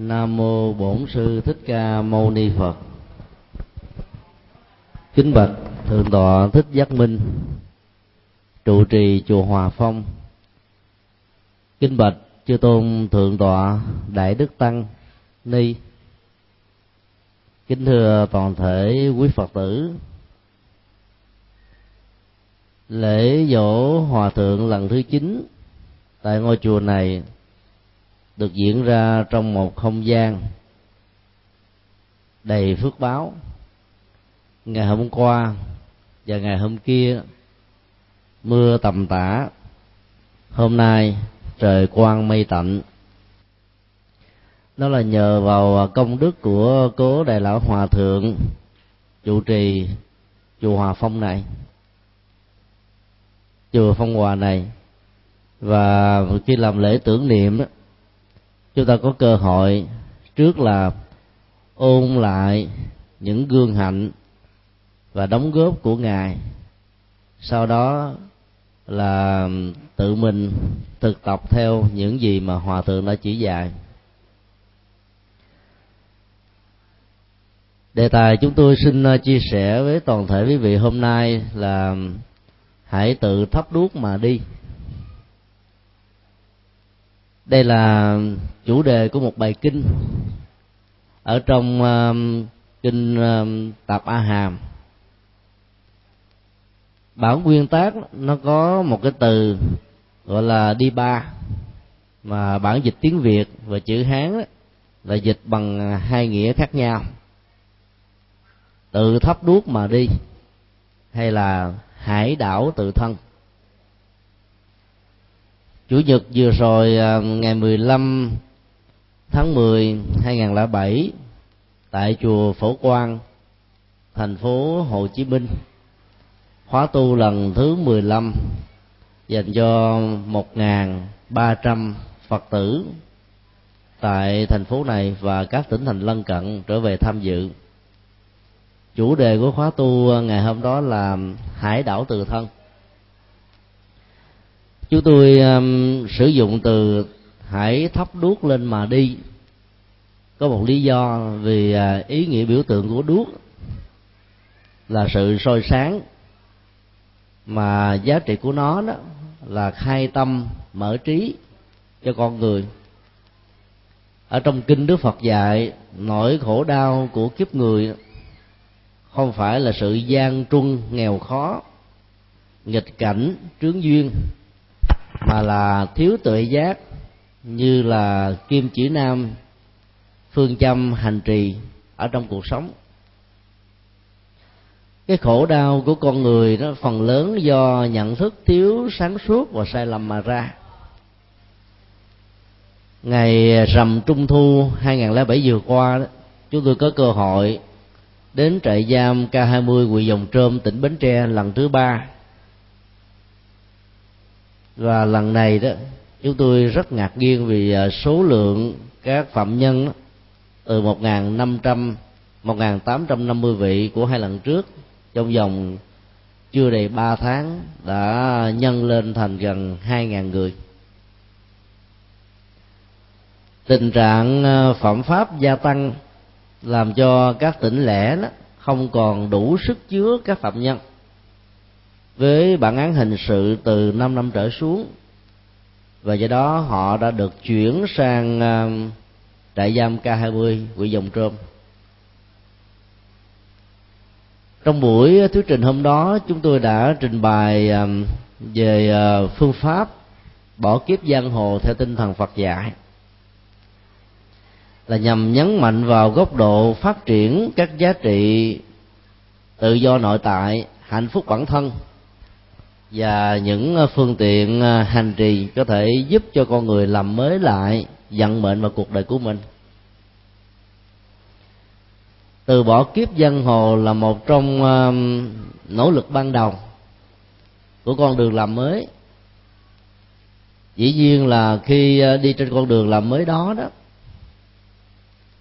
nam mô bổn sư thích ca mâu ni phật. Kính bạch thượng tọa thích giác minh, trụ trì chùa hòa phong. Kính bạch chư tôn thượng tọa đại đức tăng ni. Kính thưa toàn thể quý phật tử, lễ dỗ hòa thượng lần thứ chín tại ngôi chùa này được diễn ra trong một không gian đầy phước báo. Ngày hôm qua và ngày hôm kia mưa tầm tã. Hôm nay trời quang mây tạnh. Đó là nhờ vào công đức của cố đại lão hòa thượng trụ trì chùa hòa phong này chùa phong hòa này và khi làm lễ tưởng niệm đó, chúng ta có cơ hội trước là ôn lại những gương hạnh và đóng góp của ngài. Sau đó là tự mình thực tập theo những gì mà hòa thượng đã chỉ dạy. Đề tài chúng tôi xin à, chia sẻ với toàn thể quý vị hôm nay là hãy tự thắp đuốc mà đi đây là chủ đề của một bài kinh ở trong uh, kinh uh, tạp a hàm. Bản nguyên tác nó có một cái từ gọi là đi ba mà bản dịch tiếng việt và chữ hán đó, là dịch bằng hai nghĩa khác nhau. Tự thắp đuốc mà đi hay là hải đảo tự thân chủ nhật vừa rồi à, ngày 15 tháng 10 2007 tại chùa Phổ Quang, thành phố Hồ Chí Minh, khóa tu lần thứ 15 dành cho 1.300 Phật tử tại thành phố này và các tỉnh thành lân cận trở về tham dự. Chủ đề của khóa tu ngày hôm đó là hải đảo từ thân chúng tôi um, sử dụng từ hãy thắp đuốc lên mà đi. Có một lý do vì uh, ý nghĩa biểu tượng của đuốc là sự soi sáng mà giá trị của nó đó là khai tâm mở trí cho con người. Ở trong kinh đức phật dạy nỗi khổ đau của kiếp người không phải là sự gian truân nghèo khó nghịch cảnh trướng duyên mà là thiếu tuệ giác như là kim chỉ nam phương châm hành trì ở trong cuộc sống. Cái khổ đau của con người nó phần lớn do nhận thức thiếu sáng suốt và sai lầm mà ra. Ngày rằm trung thu 2007 vừa qua đó, chúng tôi có cơ hội đến trại giam K20 huyện Dòng Trôm tỉnh Bến Tre lần thứ ba và lần này đó, chúng tôi rất ngạc nhiên vì à, số lượng các phạm nhân từ 1.500 1.850 vị của hai lần trước, trong vòng chưa đầy 3 tháng, đã nhân lên thành gần 2.000 người. Tình trạng à, phạm pháp gia tăng làm cho các tỉnh lẻ đó không còn đủ sức chứa các phạm nhân với bản án hình sự từ 5 năm trở xuống. Và do đó họ đã được chuyển sang um, trại giam K20 huyện Dòng Trôm. Trong buổi thuyết trình hôm đó, chúng tôi đã trình bày um, về ờ, phương pháp bỏ kiếp giang hồ theo tinh thần Phật dạy. Là nhằm nhấn mạnh vào góc độ phát triển các giá trị tự do nội tại, hạnh phúc bản thân và những ờ, phương tiện ờ, hành trì có thể giúp cho con người làm mới lại vận mệnh và cuộc đời của mình. Từ bỏ kiếp dân hồ là một trong nỗ lực ban đầu của con đường làm mới. Dĩ nhiên là khi ờ, đi trên con đường làm mới đó đó,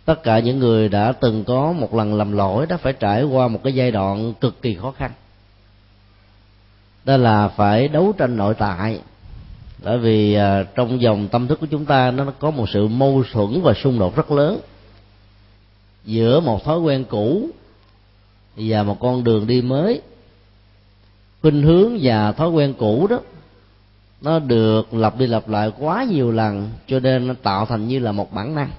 tất cả những người đã từng có một lần làm lỗi đã phải trải qua một cái giai đoạn cực kỳ khó khăn đó là phải đấu tranh nội tại. Bởi vì à, trong dòng tâm thức của chúng ta nó có một sự mâu thuẫn và xung đột rất lớn giữa một thói quen cũ và một con đường đi mới. Khuynh hướng và thói quen cũ đó nó được lặp đi lặp lại quá nhiều lần cho nên nó tạo thành như là một bản năng.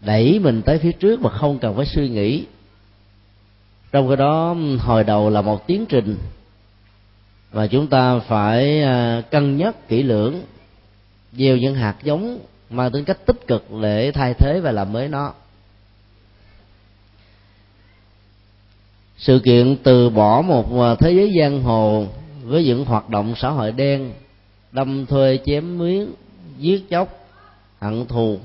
Đẩy mình tới phía trước mà không cần phải suy nghĩ. Trong cái đó hồi đầu là một tiến trình và chúng ta phải à, cân nhắc kỹ lưỡng, gieo những hạt giống mang tính cách tích cực để thay thế và làm mới nó. Sự kiện từ bỏ một à, thế giới giang hồ với những hoạt động xã hội đen, đâm thuê chém miếng, giết chóc, hận thù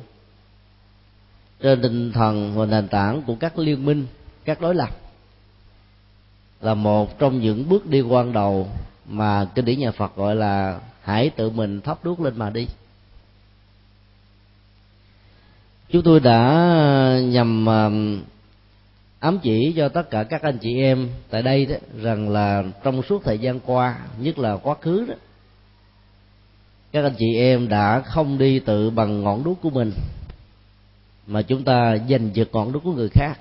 trên tinh thần và nền tảng của các liên minh, các đối lập là một trong những bước đi quan đầu mà kinh điển nhà Phật gọi là hãy tự mình thắp đuốc lên mà đi. Chúng tôi đã nhằm ám chỉ cho tất cả các anh chị em tại đây đó rằng là trong suốt thời gian qua, nhất là quá khứ đó, các anh chị em đã không đi tự bằng ngọn đuốc của mình, mà chúng ta giành giật ngọn đuốc của người khác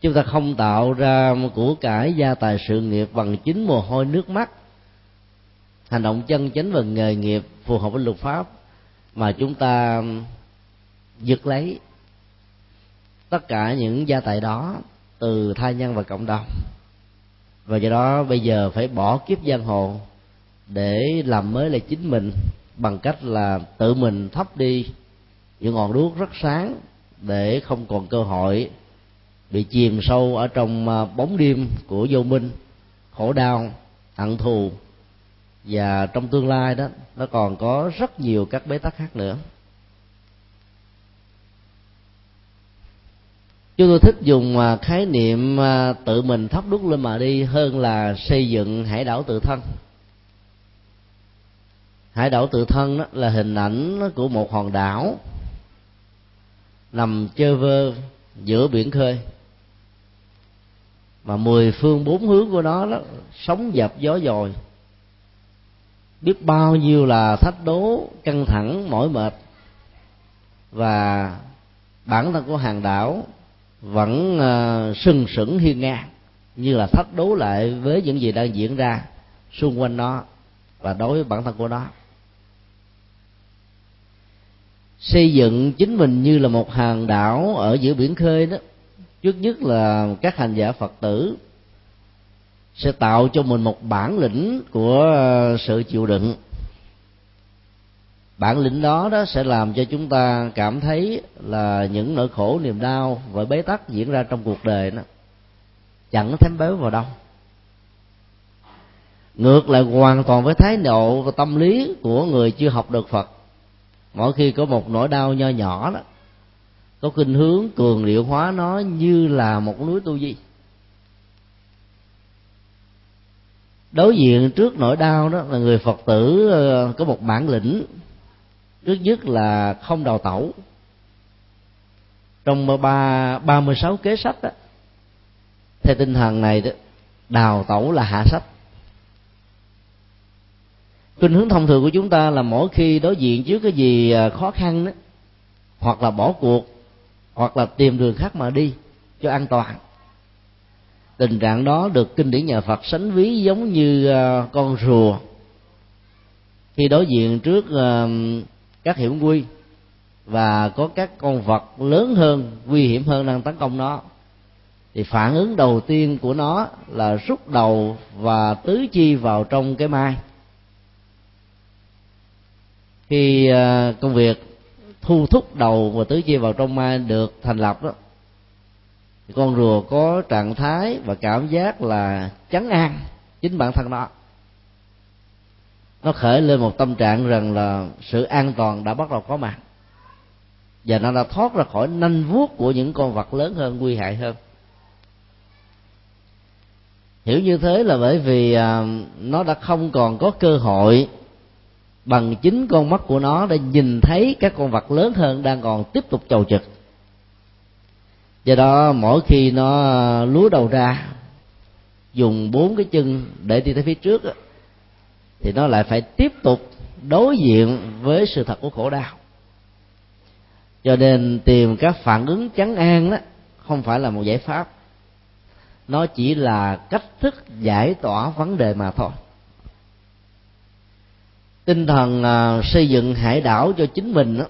chúng ta không tạo ra của cải gia tài sự nghiệp bằng chính mồ hôi nước mắt. Hành động chân chánh và nghề nghiệp phù hợp với luật pháp mà chúng ta giật lấy tất cả những gia tài đó từ thai nhân và cộng đồng. Và do đó bây giờ phải bỏ kiếp giang hồ để làm mới lại chính mình bằng cách là tự mình thắp đi những ngọn đuốc rất sáng để không còn cơ hội bị chìm sâu ở trong à, bóng đêm của vô minh, khổ đau, hận thù. Và trong tương lai đó, nó còn có rất nhiều các bế tắc khác nữa. Chúng tôi thích dùng à, khái niệm à, tự mình thắp đuốc lên mà đi hơn là xây dựng hải đảo tự thân. Hải đảo tự thân đó là hình ảnh của một hòn đảo nằm chơ vơ giữa biển khơi mà mười phương bốn hướng của nó đó sóng dập gió dồi. Biết bao nhiêu là thách đố căng thẳng mỏi mệt. Và bản thân của hàng đảo vẫn uh, sừng sững hiên ngang như là thách đố lại với những gì đang diễn ra xung quanh nó và đối với bản thân của nó. Xây dựng chính mình như là một hàng đảo ở giữa biển khơi đó trước nhất là các hành giả phật tử sẽ tạo cho mình một bản lĩnh của ờ, sự chịu đựng. Bản lĩnh đó đó sẽ làm cho chúng ta cảm thấy là những nỗi khổ, niềm đau và bế tắc diễn ra trong cuộc đời đó, chẳng thấm béo vào đâu. Ngược lại hoàn toàn với thái độ và tâm lý của người chưa học được phật, mỗi khi có một nỗi đau nho nhỏ đó có khuynh hướng cường điệu hóa nó như là một núi tu di. Đối diện trước nỗi đau đó là người phật tử ờ, có một bản lĩnh trước nhất là không đào tẩu. Trong ba ba mươi sáu kế sách đó, theo tinh thần này đó đào tẩu là hạ sách. Khuynh hướng thông thường của chúng ta là mỗi khi đối diện trước cái gì ờ, khó khăn đó hoặc là bỏ cuộc hoặc là tìm đường khác mà đi cho an toàn. Tình trạng đó được kinh điển nhà phật sánh ví giống như ờ, con rùa. Khi đối diện trước ờ, các hiểm nguy và có các con vật lớn hơn, nguy hiểm hơn đang tấn công nó, thì phản ứng đầu tiên của nó là rút đầu và tứ chi vào trong cái mai. Khi ờ, công việc thu thúc đầu và tứ chi vào trong mai được thành lập đó. Thì con rùa có trạng thái và cảm giác là chấn an chính bản thân nó. Nó khởi lên một tâm trạng rằng là sự an toàn đã bắt đầu có mặt. Và nó đã thoát ra khỏi nanh vuốt của những con vật lớn hơn, nguy hại hơn. Hiểu như thế là bởi vì à, nó đã không còn có cơ hội bằng chính con mắt của nó để nhìn thấy các con vật lớn hơn đang còn tiếp tục chầu trực. Do đó, mỗi khi nó lúa đầu ra, dùng bốn cái chân để đi tới phía trước thì nó lại phải tiếp tục đối diện với sự thật của khổ đau. Cho nên tìm các phản ứng chấn an đó không phải là một giải pháp. Nó chỉ là cách thức giải tỏa vấn đề mà thôi tinh thần à, xây dựng hải đảo cho chính mình đó,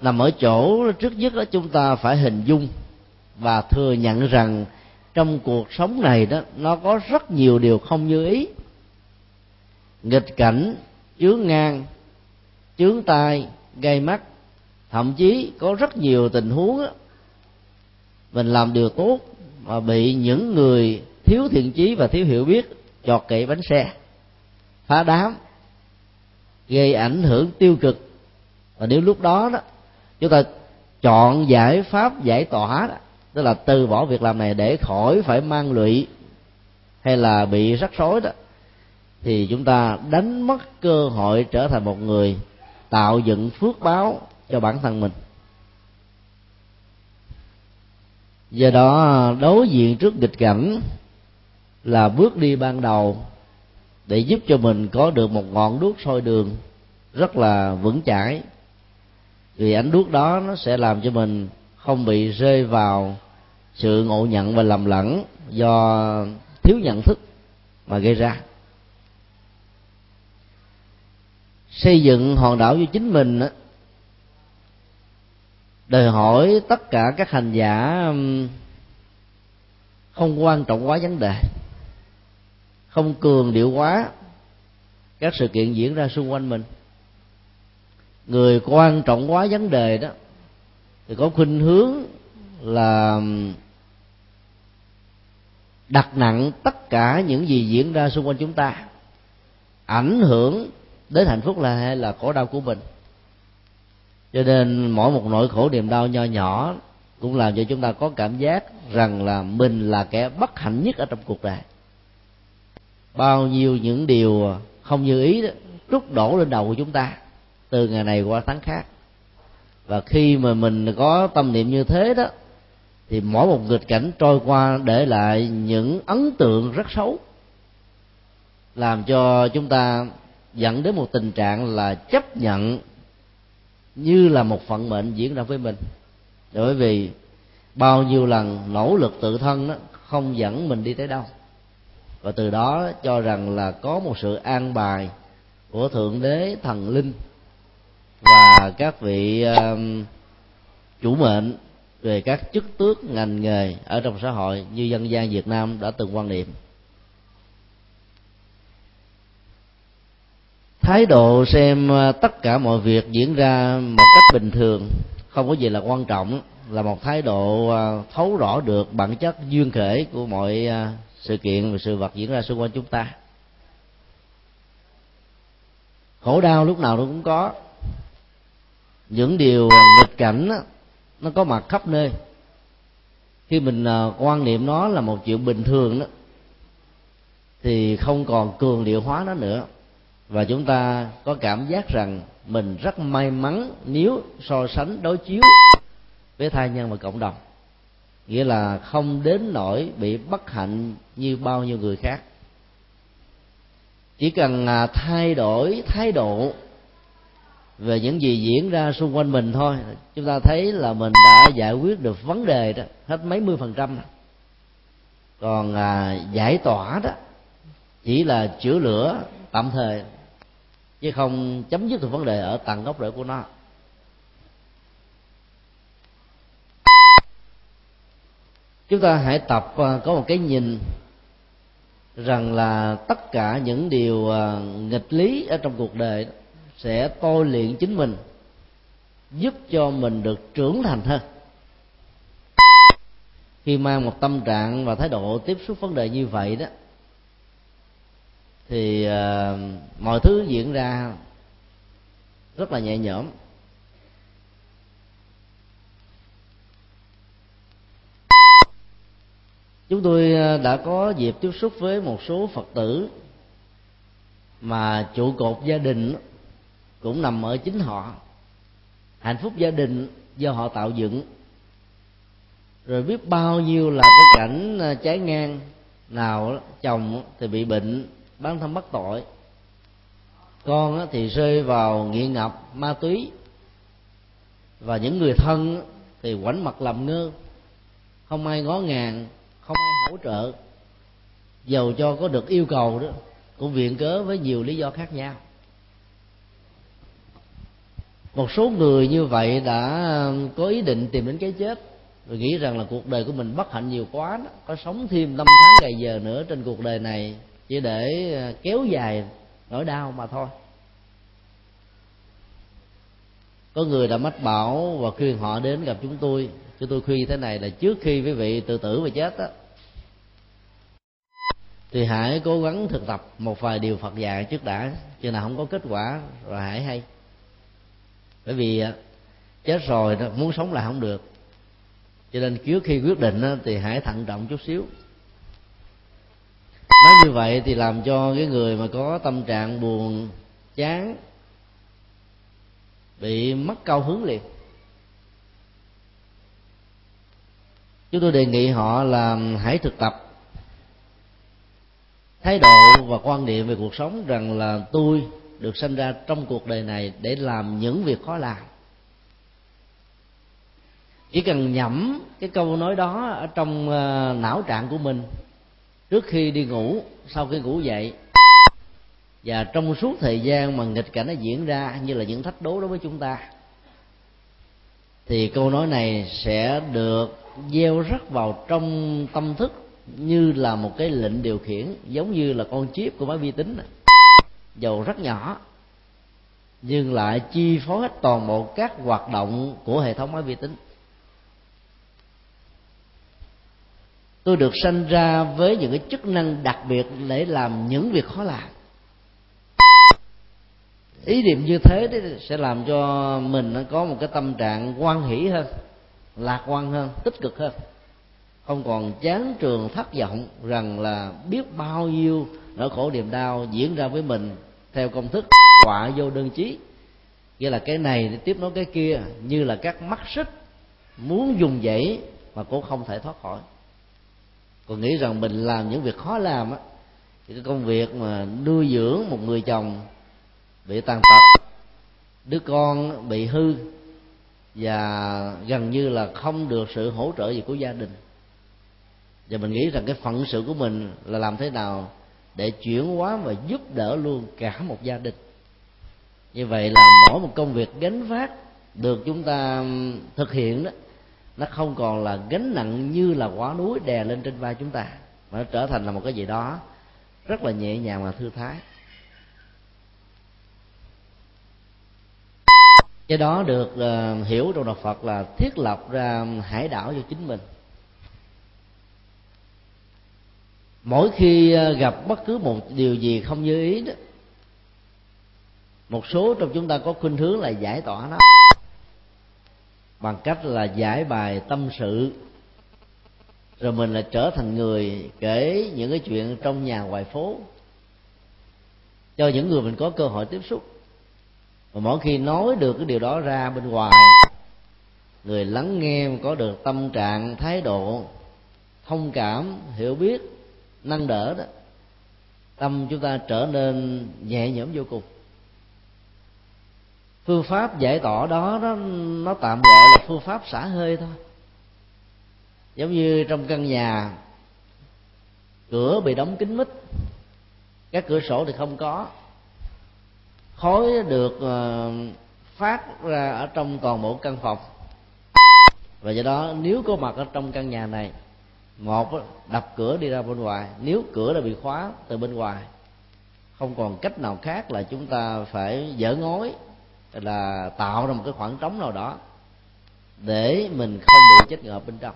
nằm ở chỗ trước nhất đó chúng ta phải hình dung và thừa nhận rằng trong cuộc sống này đó nó có rất nhiều điều không như ý. Nghịch cảnh chướng ngang chướng tai gây mắt thậm chí có rất nhiều tình huống đó, mình làm điều tốt mà bị những người thiếu thiện chí và thiếu hiểu biết chọt kệ bánh xe phá đám gây ảnh hưởng tiêu cực. Và nếu lúc đó đó chúng ta chọn giải pháp giải tỏa đó, tức là từ bỏ việc làm này để khỏi phải mang lụy hay là bị rắc rối đó thì chúng ta đánh mất cơ hội trở thành một người tạo dựng phước báo cho bản thân mình. Do đó đối diện trước nghịch cảnh là bước đi ban đầu để giúp cho mình có được một ngọn đuốc soi đường rất là vững chãi. Vì ánh đuốc đó nó sẽ làm cho mình không bị rơi vào sự ngộ nhận và lầm lẫn do thiếu nhận thức mà gây ra. Xây dựng hòn đảo cho chính mình đòi hỏi tất cả các hành giả không quan trọng quá vấn đề không cường điệu quá. Các sự kiện diễn ra xung quanh mình. Người quan trọng quá vấn đề đó. Thì có khuynh hướng là đặt nặng tất cả những gì diễn ra xung quanh chúng ta. Ảnh hưởng đến hạnh phúc là hay là khổ đau của mình. Cho nên mỗi một nỗi khổ niềm đau nho nhỏ cũng làm cho chúng ta có cảm giác rằng là mình là kẻ bất hạnh nhất ở trong cuộc đời bao nhiêu những điều không như ý đó trút đổ lên đầu của chúng ta từ ngày này qua tháng khác. Và khi mà mình có tâm niệm như thế đó, thì mỗi một nghịch cảnh trôi qua để lại những ấn tượng rất xấu, làm cho chúng ta dẫn đến một tình trạng là chấp nhận như là một phận mệnh diễn ra với mình. Bởi vì bao nhiêu lần nỗ lực tự thân đó, không dẫn mình đi tới đâu và từ đó cho rằng là có một sự an bài của thượng đế thần linh và các vị uh, chủ mệnh về các chức tước ngành nghề ở trong xã hội như dân gian Việt Nam đã từng quan niệm. Thái độ xem uh, tất cả mọi việc diễn ra một cách bình thường không có gì là quan trọng là một thái độ uh, thấu rõ được bản chất duyên khể của mọi uh, sự kiện và sự vật diễn ra xung quanh chúng ta. Khổ đau lúc nào nó cũng có. Những điều nghịch cảnh đó, nó có mặt khắp nơi. Khi mình à, quan niệm nó là một chuyện bình thường đó thì không còn cường điệu hóa nó nữa. Và chúng ta có cảm giác rằng mình rất may mắn nếu so sánh đối chiếu với thai nhân và cộng đồng nghĩa là không đến nỗi bị bất hạnh như bao nhiêu người khác. Chỉ cần à, thay đổi thái độ về những gì diễn ra xung quanh mình thôi chúng ta thấy là mình đã giải quyết được vấn đề đó hết mấy mươi phần trăm. Còn à, giải tỏa đó chỉ là chữa lửa tạm thời chứ không chấm dứt được vấn đề ở tầng gốc rễ của nó. Chúng ta hãy tập à, có một cái nhìn rằng là tất cả những điều à, nghịch lý ở trong cuộc đời sẽ tôi luyện chính mình giúp cho mình được trưởng thành hơn. Khi mang một tâm trạng và thái độ tiếp xúc vấn đề như vậy đó thì uh, mọi thứ diễn ra rất là nhẹ nhõm. Chúng tôi ờ, đã có dịp tiếp xúc với một số phật tử mà trụ cột gia đình cũng nằm ở chính họ. Hạnh phúc gia đình do họ tạo dựng. Rồi biết bao nhiêu là cái cảnh ờ, trái ngang, nào chồng thì bị bệnh, bán thân bắt tội. Con thì rơi vào nghiện ngập ma túy. Và những người thân thì quảnh mặt làm ngơ. Không ai ngó ngàng không ai hỗ trợ. Dầu cho có được yêu cầu đó cũng viện cớ với nhiều lý do khác nhau. Một số người như vậy đã um, có ý định tìm đến cái chết. Rồi nghĩ rằng là cuộc đời của mình bất hạnh nhiều quá đó, có sống thêm năm tháng ngày giờ nữa trên cuộc đời này chỉ để uh, kéo dài nỗi đau mà thôi. Có người đã mách bảo và khuyên họ đến gặp chúng tôi chúng tôi khuyên thế này là trước khi quý vị tự tử và chết á, thì hãy cố gắng thực tập một vài điều Phật dạy trước đã, chứ nào không có kết quả rồi hãy hay. Bởi vì à, chết rồi muốn sống là không được. Cho nên trước khi quyết định thì hãy thận trọng chút xíu. Nói như vậy thì làm cho cái người mà có tâm trạng buồn, chán, bị mất cao hứng liền. Chúng tôi đề nghị họ là hãy thực tập thái độ và quan niệm về cuộc sống rằng là tôi được sinh ra trong cuộc đời này để làm những việc khó làm. Chỉ cần nhẩm cái câu nói đó ở trong ờ, não trạng của mình trước khi đi ngủ, sau khi ngủ dậy. Và trong suốt thời gian mà nghịch cảnh nó diễn ra như là những thách đố đối với chúng ta, thì câu nói này sẽ được gieo rắc vào trong tâm thức như là một cái lệnh điều khiển, giống như là con chip của máy vi tính dầu rất nhỏ, nhưng lại chi phối hết toàn bộ các hoạt động của hệ thống máy vi tính. Tôi được sanh ra với những cái chức năng đặc biệt để làm những việc khó làm. Ý niệm như thế sẽ làm cho mình có một cái tâm trạng quan hỷ hơn lạc quan hơn, tích cực hơn. Không còn chán trường thất vọng rằng là biết bao nhiêu nỗi khổ niềm đau diễn ra với mình theo công thức quả vô đơn chí. Nghĩa là cái này để tiếp nối cái kia, như là các mắt xích muốn dùng dãy mà cũng không thể thoát khỏi. Còn nghĩ rằng mình làm những việc khó làm á, thì cái công việc mà nuôi dưỡng một người chồng bị tàn tật, đứa con bị hư và gần như là không được sự hỗ trợ gì của gia đình. Và mình nghĩ rằng cái phận sự của mình là làm thế nào để chuyển hóa và giúp đỡ luôn cả một gia đình. Như vậy là mỗi một công việc gánh vác được chúng ta thực hiện đó, nó không còn là gánh nặng như là quả núi đè lên trên vai chúng ta, mà nó trở thành là một cái gì đó rất là nhẹ nhàng và thư thái. Cái đó được uh, hiểu trong đạo Phật là thiết lập ra hải đảo cho chính mình. Mỗi khi ờ, gặp bất cứ một điều gì không như ý đó một số trong chúng ta có khuynh hướng là giải tỏa nó bằng cách là giải bài tâm sự rồi mình lại trở thành người kể những cái chuyện trong nhà ngoài phố cho những người mình có cơ hội tiếp xúc mà mỗi khi nói được cái điều đó ra bên ngoài, người lắng nghe có được tâm trạng, thái độ, thông cảm, hiểu biết, nâng đỡ đó, tâm chúng ta trở nên nhẹ nhõm vô cùng. Phương pháp giải tỏa đó nó nó tạm gọi là phương pháp xả hơi thôi. Giống như trong căn nhà, cửa bị đóng kín mít, các cửa sổ thì không có khói được ờ, phát ra ở trong toàn bộ căn phòng. Và do đó, nếu có mặt ở trong căn nhà này, một đập cửa đi ra bên ngoài. Nếu cửa đã bị khóa từ bên ngoài, không còn cách nào khác là chúng ta phải dỡ ngói, là tạo ra một cái khoảng trống nào đó để mình không bị chết ngợp bên trong.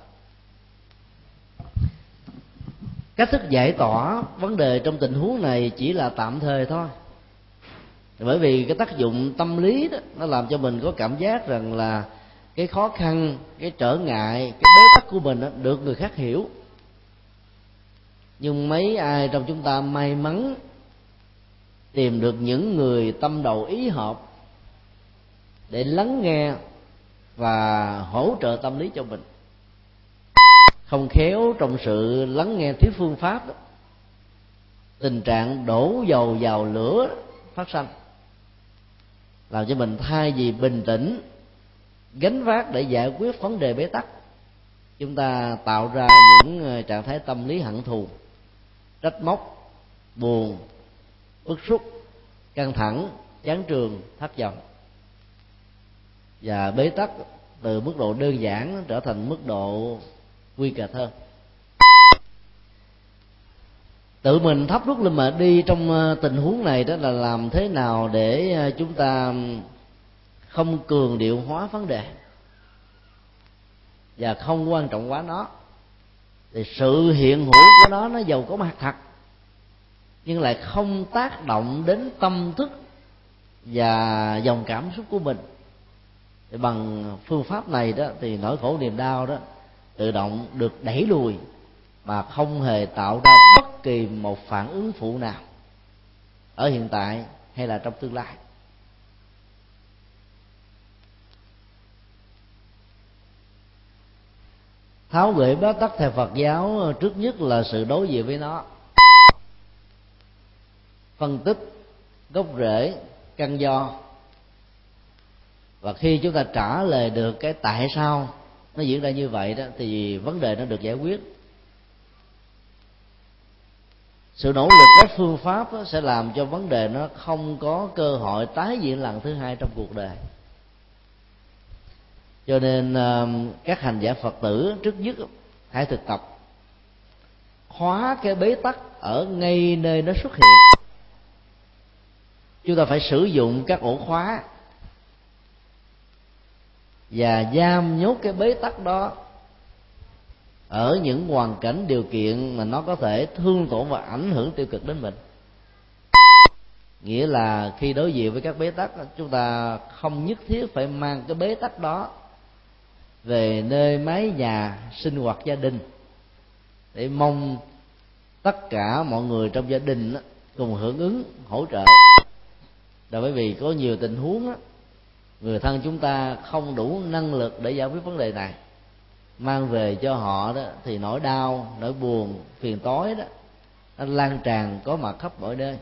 Cách thức giải tỏa vấn đề trong tình huống này chỉ là tạm thời thôi bởi vì cái tác dụng tâm lý đó nó làm cho mình có cảm giác rằng là cái khó khăn cái trở ngại cái bế tắc của mình đó, được người khác hiểu. Nhưng mấy ai trong chúng ta may mắn tìm được những người tâm đầu ý hợp để lắng nghe và hỗ trợ tâm lý cho mình. Không khéo trong sự lắng nghe thuyết phương pháp đó, tình trạng đổ dầu vào lửa phát sanh làm cho mình thay vì bình tĩnh, gánh vác để giải quyết vấn đề bế tắc, chúng ta tạo ra những ờ, trạng thái tâm lý hận thù, trách móc, buồn, bức xúc, căng thẳng, chán trường, thất vọng. Và bế tắc từ mức độ đơn giản trở thành mức độ nguy kịch hơn tự mình thắp rút lên mà đi trong ờ, tình huống này đó là làm thế nào để ờ, chúng ta không cường điệu hóa vấn đề? Và không quan trọng quá nó. Thì sự hiện hữu của nó nó giàu có mặt thật. Nhưng lại không tác động đến tâm thức và dòng cảm xúc của mình. Thì bằng phương pháp này đó, thì nỗi khổ niềm đau đó tự động được đẩy lùi mà không hề tạo ra bất kỳ một phản ứng phụ nào ở hiện tại hay là trong tương lai. Tháo gỡ bế tắc theo phật giáo trước nhất là sự đối diện với nó. Phân tích, gốc rễ, căn do. Và khi chúng ta trả lời được cái tại sao nó diễn ra như vậy đó, thì vấn đề nó được giải quyết sự nỗ lực các phương pháp sẽ làm cho vấn đề nó không có cơ hội tái diễn lần thứ hai trong cuộc đời. Cho nên các hành giả phật tử trước nhất hãy thực tập. Khóa cái bế tắc ở ngay nơi nó xuất hiện. Chúng ta phải sử dụng các ổ khóa và giam nhốt cái bế tắc đó ở những hoàn cảnh điều kiện mà nó có thể thương tổn và ảnh hưởng tiêu cực đến mình. Nghĩa là khi đối diện với các bế tắc, chúng ta không nhất thiết phải mang cái bế tắc đó về nơi mái nhà sinh hoạt gia đình. Để mong tất cả mọi người trong gia đình cùng hưởng ứng, hỗ trợ. Là bởi vì có nhiều tình huống người thân chúng ta không đủ năng lực để giải quyết vấn đề này mang về cho họ đó, thì nỗi đau, nỗi buồn, phiền tối đó, nó lan tràn có mặt khắp mọi nơi.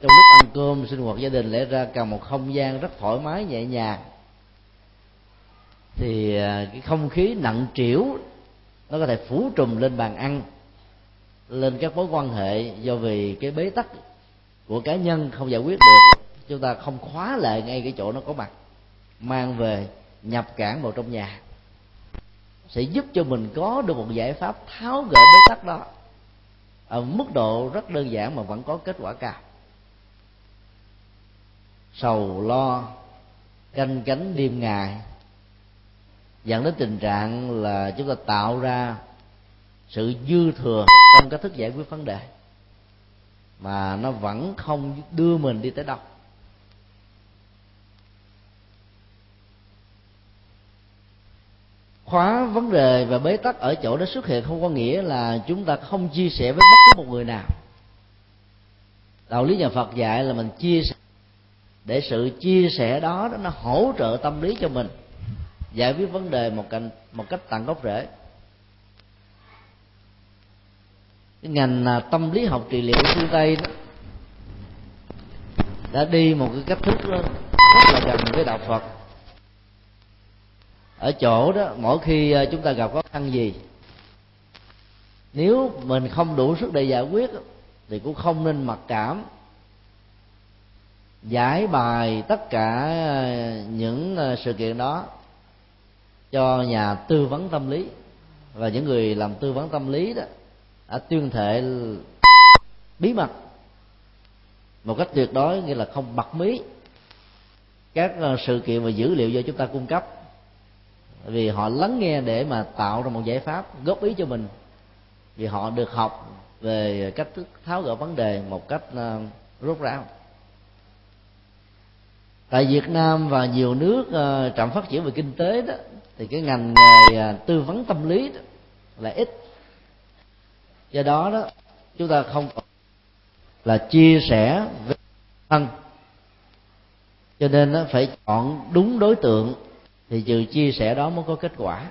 Trong lúc ăn cơm, sinh hoạt gia đình lẽ ra cần một không gian rất thoải mái, nhẹ nhàng. Thì à, cái không khí nặng trĩu, nó có thể phủ trùm lên bàn ăn, lên các mối quan hệ do vì cái bế tắc của cá nhân không giải quyết được. Chúng ta không khóa lại ngay cái chỗ nó có mặt, mang về, nhập cản vào trong nhà sẽ giúp cho mình có được một giải pháp tháo gỡ bế tắc đó ở mức độ rất đơn giản mà vẫn có kết quả cao. Sầu, lo, canh cánh đêm ngày, dẫn đến tình trạng là chúng ta tạo ra sự dư thừa trong cách thức giải quyết vấn đề mà nó vẫn không đưa mình đi tới đâu. Khóa vấn đề và bế tắc ở chỗ đó xuất hiện không có nghĩa là chúng ta không chia sẻ với bất cứ một người nào. Đạo lý nhà phật dạy là mình chia sẻ. Để sự chia sẻ đó nó hỗ trợ tâm lý cho mình. Giải quyết vấn đề một cách một cách tận gốc rễ. Cái ngành à, tâm lý học trị liệu phương tây đó đã đi một cái cách thức đó rất là gần với đạo phật ở chỗ đó, mỗi khi ờ, chúng ta gặp khó khăn gì, nếu mình không đủ sức để giải quyết thì cũng không nên mặc cảm, giải bài tất cả ờ, những ờ, sự kiện đó cho nhà tư vấn tâm lý. Và những người làm tư vấn tâm lý đó, đã tuyên thệ bí mật một cách tuyệt đối, nghĩa là không bật mí các sự kiện và dữ liệu do chúng ta cung cấp vì họ lắng nghe để mà tạo ra một giải pháp góp ý cho mình. Vì họ được học về cách thức tháo gỡ vấn đề một cách rút rốt ráo. Tại Việt Nam và nhiều nước ờ, trạm phát triển về kinh tế đó, thì cái ngành nghề ờ, tư vấn tâm lý đó là ít. Do đó đó, chúng ta không còn là chia sẻ với thân. Cho nên nó phải chọn đúng đối tượng thì sự chia sẻ đó mới có kết quả.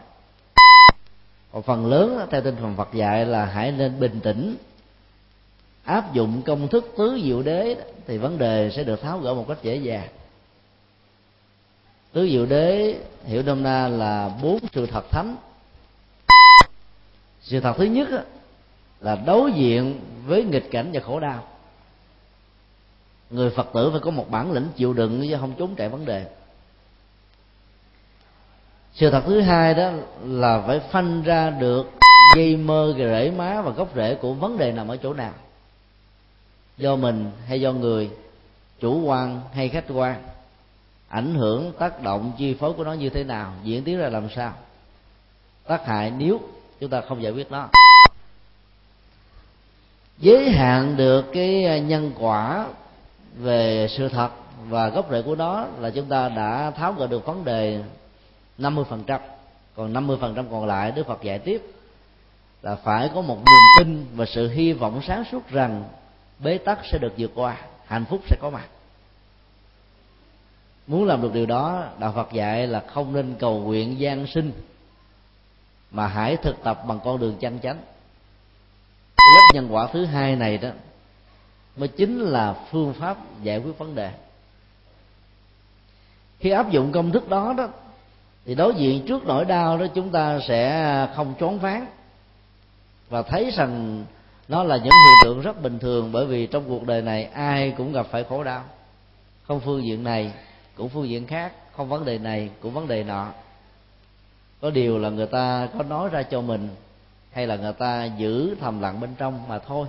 Còn phần lớn, theo tinh thần Phật dạy là hãy nên bình tĩnh. Áp dụng công thức tứ diệu đế thì vấn đề sẽ được tháo gỡ một cách dễ dàng. Tứ diệu đế, hiểu nôm na là bốn sự thật thánh. Sự thật thứ nhất là đối diện với nghịch cảnh và khổ đau. Người phật tử phải có một bản lĩnh chịu đựng chứ không trốn chạy vấn đề sự thật thứ hai đó là phải phanh ra được dây mơ rễ má và gốc rễ của vấn đề nằm ở chỗ nào? Do mình hay do người, chủ quan hay khách quan? Ảnh hưởng, tác động, chi phối của nó như thế nào? Diễn tiến ra làm sao? Tác hại nếu chúng ta không giải quyết nó. Giới hạn được cái nhân quả về sự thật và gốc rễ của nó là chúng ta đã tháo gỡ được vấn đề 50% còn 50% còn lại, Đức Phật dạy tiếp là phải có một niềm tin và sự hy vọng sáng suốt rằng bế tắc sẽ được vượt qua, hạnh phúc sẽ có mặt. Muốn làm được điều đó, đạo phật dạy là không nên cầu nguyện gian sinh, mà hãy thực tập bằng con đường chân chánh. Cái lớp nhân quả thứ hai này đó mới chính là phương pháp giải quyết vấn đề. Khi áp dụng công thức đó đó thì đối diện trước nỗi đau đó chúng ta sẽ không trốn phán và thấy rằng nó là những hiện tượng rất bình thường bởi vì trong cuộc đời này ai cũng gặp phải khổ đau. Không phương diện này cũng phương diện khác, không vấn đề này cũng vấn đề nọ. Có điều là người ta có nói ra cho mình hay là người ta giữ thầm lặng bên trong mà thôi.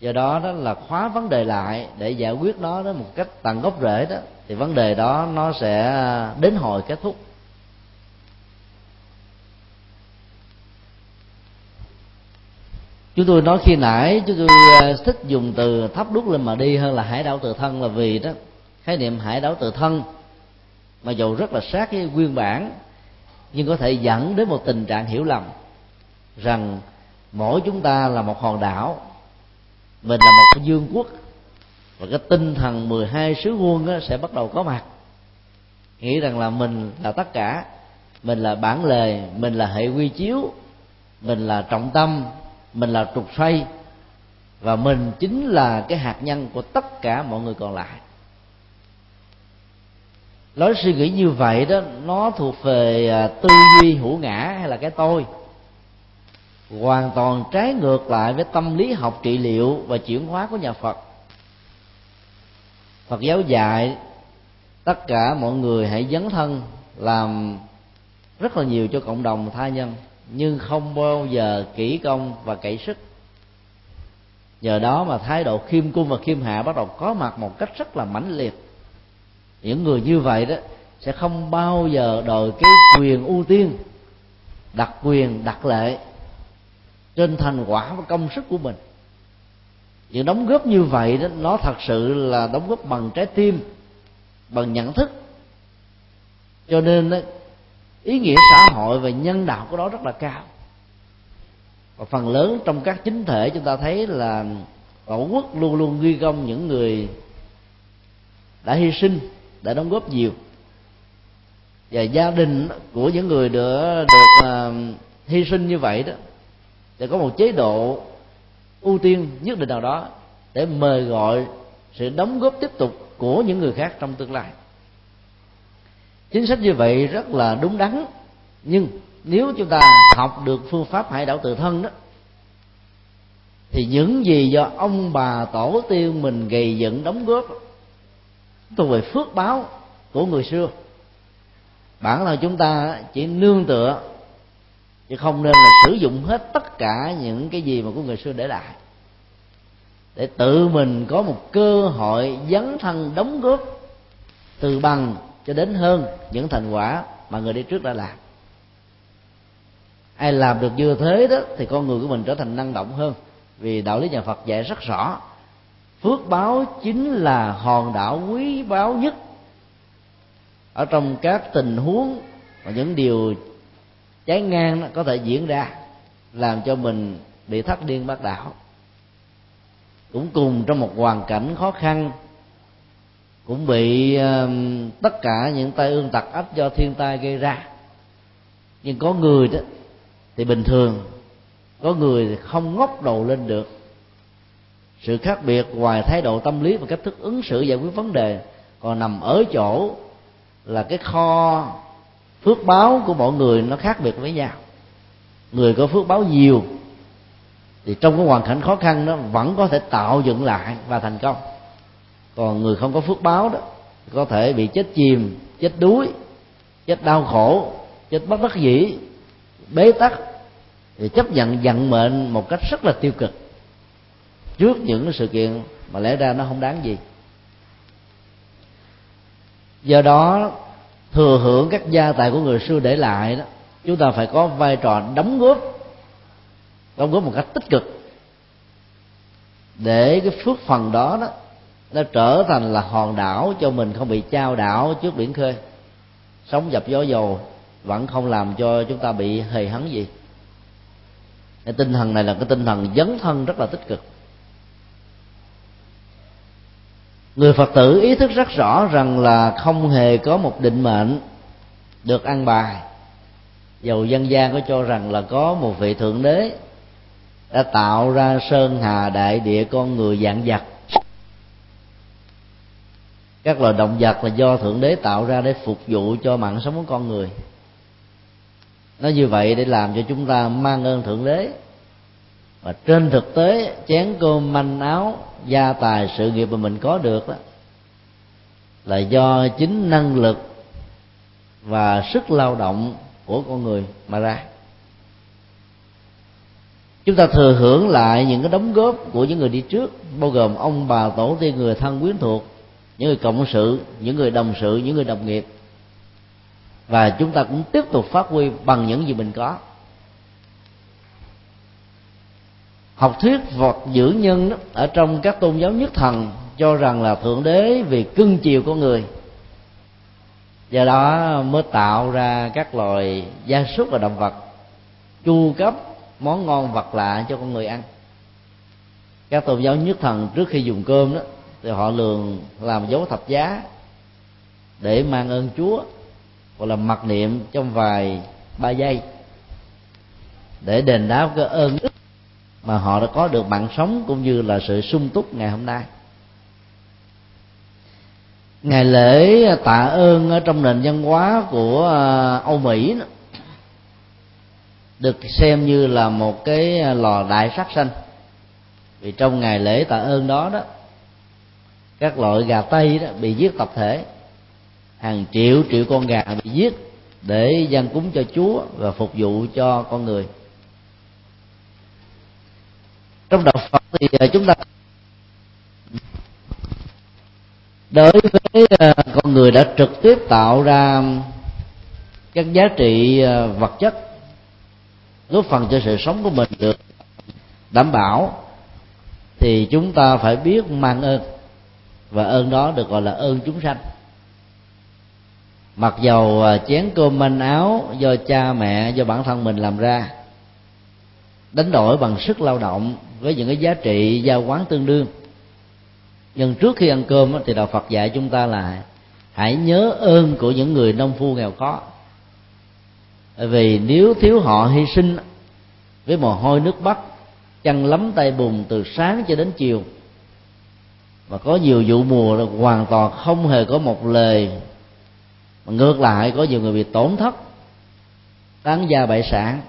Do đó đó là khóa vấn đề lại để giải quyết nó đó một cách tận gốc rễ đó thì vấn đề đó nó sẽ đến hồi kết thúc. Chúng tôi nói khi nãy, chúng tôi à, thích dùng từ thắp đuốc lên mà đi hơn là hải đảo tự thân là vì đó, khái niệm hải đảo tự thân mà dù rất là sát với nguyên bản, nhưng có thể dẫn đến một tình trạng hiểu lầm rằng mỗi chúng ta là một hòn đảo, mình là một dương quốc và cái tinh thần 12 sứ quân sẽ bắt đầu có mặt. Nghĩ rằng là mình là tất cả. Mình là bản lề, mình là hệ quy chiếu, mình là trọng tâm, mình là trục xoay. Và mình chính là cái hạt nhân của tất cả mọi người còn lại. Lối suy nghĩ như vậy đó, nó thuộc về à, tư duy hữu ngã hay là cái tôi? Hoàn toàn trái ngược lại với tâm lý học trị liệu và chuyển hóa của nhà phật phật giáo dạy tất cả mọi người hãy dấn thân làm rất là nhiều cho cộng đồng tha nhân, nhưng không bao giờ kỹ công và cậy sức. Nhờ đó mà thái độ khiêm cung và khiêm hạ bắt đầu có mặt một cách rất là mãnh liệt. Những người như vậy đó sẽ không bao giờ đòi cái quyền ưu tiên đặc quyền đặc lệ trên thành quả và công sức của mình những đóng góp như vậy đó nó thật sự là đóng góp bằng trái tim bằng nhận thức. Cho nên đó, ý nghĩa xã hội và nhân đạo của đó rất là cao. Và phần lớn trong các chính thể chúng ta thấy là tổ quốc luôn luôn ghi công những người đã hy sinh đã đóng góp nhiều. Và gia đình của những người được được uh, hy sinh như vậy đó để có một chế độ ưu tiên nhất định nào đó để mời gọi sự đóng góp tiếp tục của những người khác trong tương lai. Chính sách như vậy rất là đúng đắn, nhưng nếu chúng ta học được phương pháp hải đảo tự thân đó, thì những gì do ông bà tổ tiên mình gầy dựng đóng góp thuộc về phước báo của người xưa, bản thân chúng ta chỉ nương tựa chứ không nên là sử dụng hết tất cả những cái gì mà của người xưa để lại. Để tự mình có một cơ hội dấn thân đóng góp từ bằng cho đến hơn những thành quả mà người đi trước đã làm. Ai làm được như thế đó thì con người của mình trở thành năng động hơn. Vì đạo lý nhà phật dạy rất rõ, phước báo chính là hòn đảo quý báu nhất. Ở trong các tình huống và những điều trái ngang nó có thể diễn ra làm cho mình bị thất điên bác đảo cũng cùng trong một hoàn cảnh khó khăn cũng bị uh, tất cả những tai ương tặc ách do thiên tai gây ra. Nhưng có người đó thì bình thường có người thì không ngóc đầu lên được. Sự khác biệt ngoài thái độ tâm lý và cách thức ứng xử giải quyết vấn đề còn nằm ở chỗ là cái kho phước báo của mọi người nó khác biệt với nhau. Người có phước báo nhiều, thì trong cái hoàn cảnh khó khăn nó vẫn có thể tạo dựng lại và thành công. Còn người không có phước báo đó, có thể bị chết chìm, chết đuối, chết đau khổ, chết bất đắc dĩ, bế tắc, thì chấp nhận vận mệnh một cách rất là tiêu cực trước những sự kiện mà lẽ ra nó không đáng gì. Do đó thừa hưởng các gia tài của người xưa để lại đó, chúng ta phải có vai trò đóng góp đóng góp một cách tích cực để cái phước phần đó đó nó trở thành là hòn đảo cho mình không bị trao đảo trước biển khơi. Sống dập gió dầu vẫn không làm cho chúng ta bị hề hấn gì. Cái tinh thần này là cái tinh thần dấn thân rất là tích cực. Người phật tử ý thức rất rõ rằng là không hề có một định mệnh được ăn bài. Dầu dân gian có cho rằng là có một vị thượng đế đã tạo ra sơn hà đại địa con người dạng vật. Các loài động vật là do thượng đế tạo ra để phục vụ cho mạng sống của con người. Nó như vậy để làm cho chúng ta mang ơn thượng đế và trên thực tế, chén cơm manh áo, gia tài sự nghiệp mà mình có được đó, là do chính năng lực và sức lao động của con người mà ra. Chúng ta thừa hưởng lại những cái đóng góp của những người đi trước, bao gồm ông bà tổ tiên, người thân quyến thuộc, những người cộng sự, những người đồng sự, những người đồng nghiệp. Và chúng ta cũng tiếp tục phát huy bằng những gì mình có. Học thuyết vật giữ nhân đó, ở trong các tôn giáo nhất thần cho rằng là thượng đế vì cưng chiều con người. Do đó mới tạo ra các loài gia súc và động vật chu cấp món ngon vật lạ cho con người ăn. Các tôn giáo nhất thần trước khi dùng cơm đó thì họ lường làm dấu thập giá để mang ơn chúa hoặc là mặc niệm trong vài ba giây để đền đáp cái ơn đức mà họ đã có được mạng sống cũng như là sự sung túc ngày hôm nay. Ngày lễ tạ ơn ở trong nền văn hóa của à, Âu Mỹ được xem như là một cái lò đại sát sanh. Vì trong ngày lễ tạ ơn đó đó, các loại gà tây đó bị giết tập thể. Hàng triệu triệu con gà bị giết để dân cúng cho chúa và phục vụ cho con người trong đạo phật thì à, chúng ta đối với à, con người đã trực tiếp tạo ra các giá trị à, vật chất, góp phần cho sự sống của mình được đảm bảo, thì chúng ta phải biết mang ơn. Và ơn đó được gọi là ơn chúng sanh. Mặc dầu chén cơm manh áo do cha mẹ, do bản thân mình làm ra đánh đổi bằng sức lao động với những cái giá trị giao quán tương đương. Nhưng trước khi ăn cơm thì đạo phật dạy chúng ta là hãy nhớ ơn của những người nông phu nghèo khó vì nếu thiếu họ hy sinh với mồ hôi nước mắt, chăn lắm tay bùn từ sáng cho đến chiều và có nhiều vụ mùa là hoàn toàn không hề có một lời, mà ngược lại có nhiều người bị tổn thất, tán gia bại sản.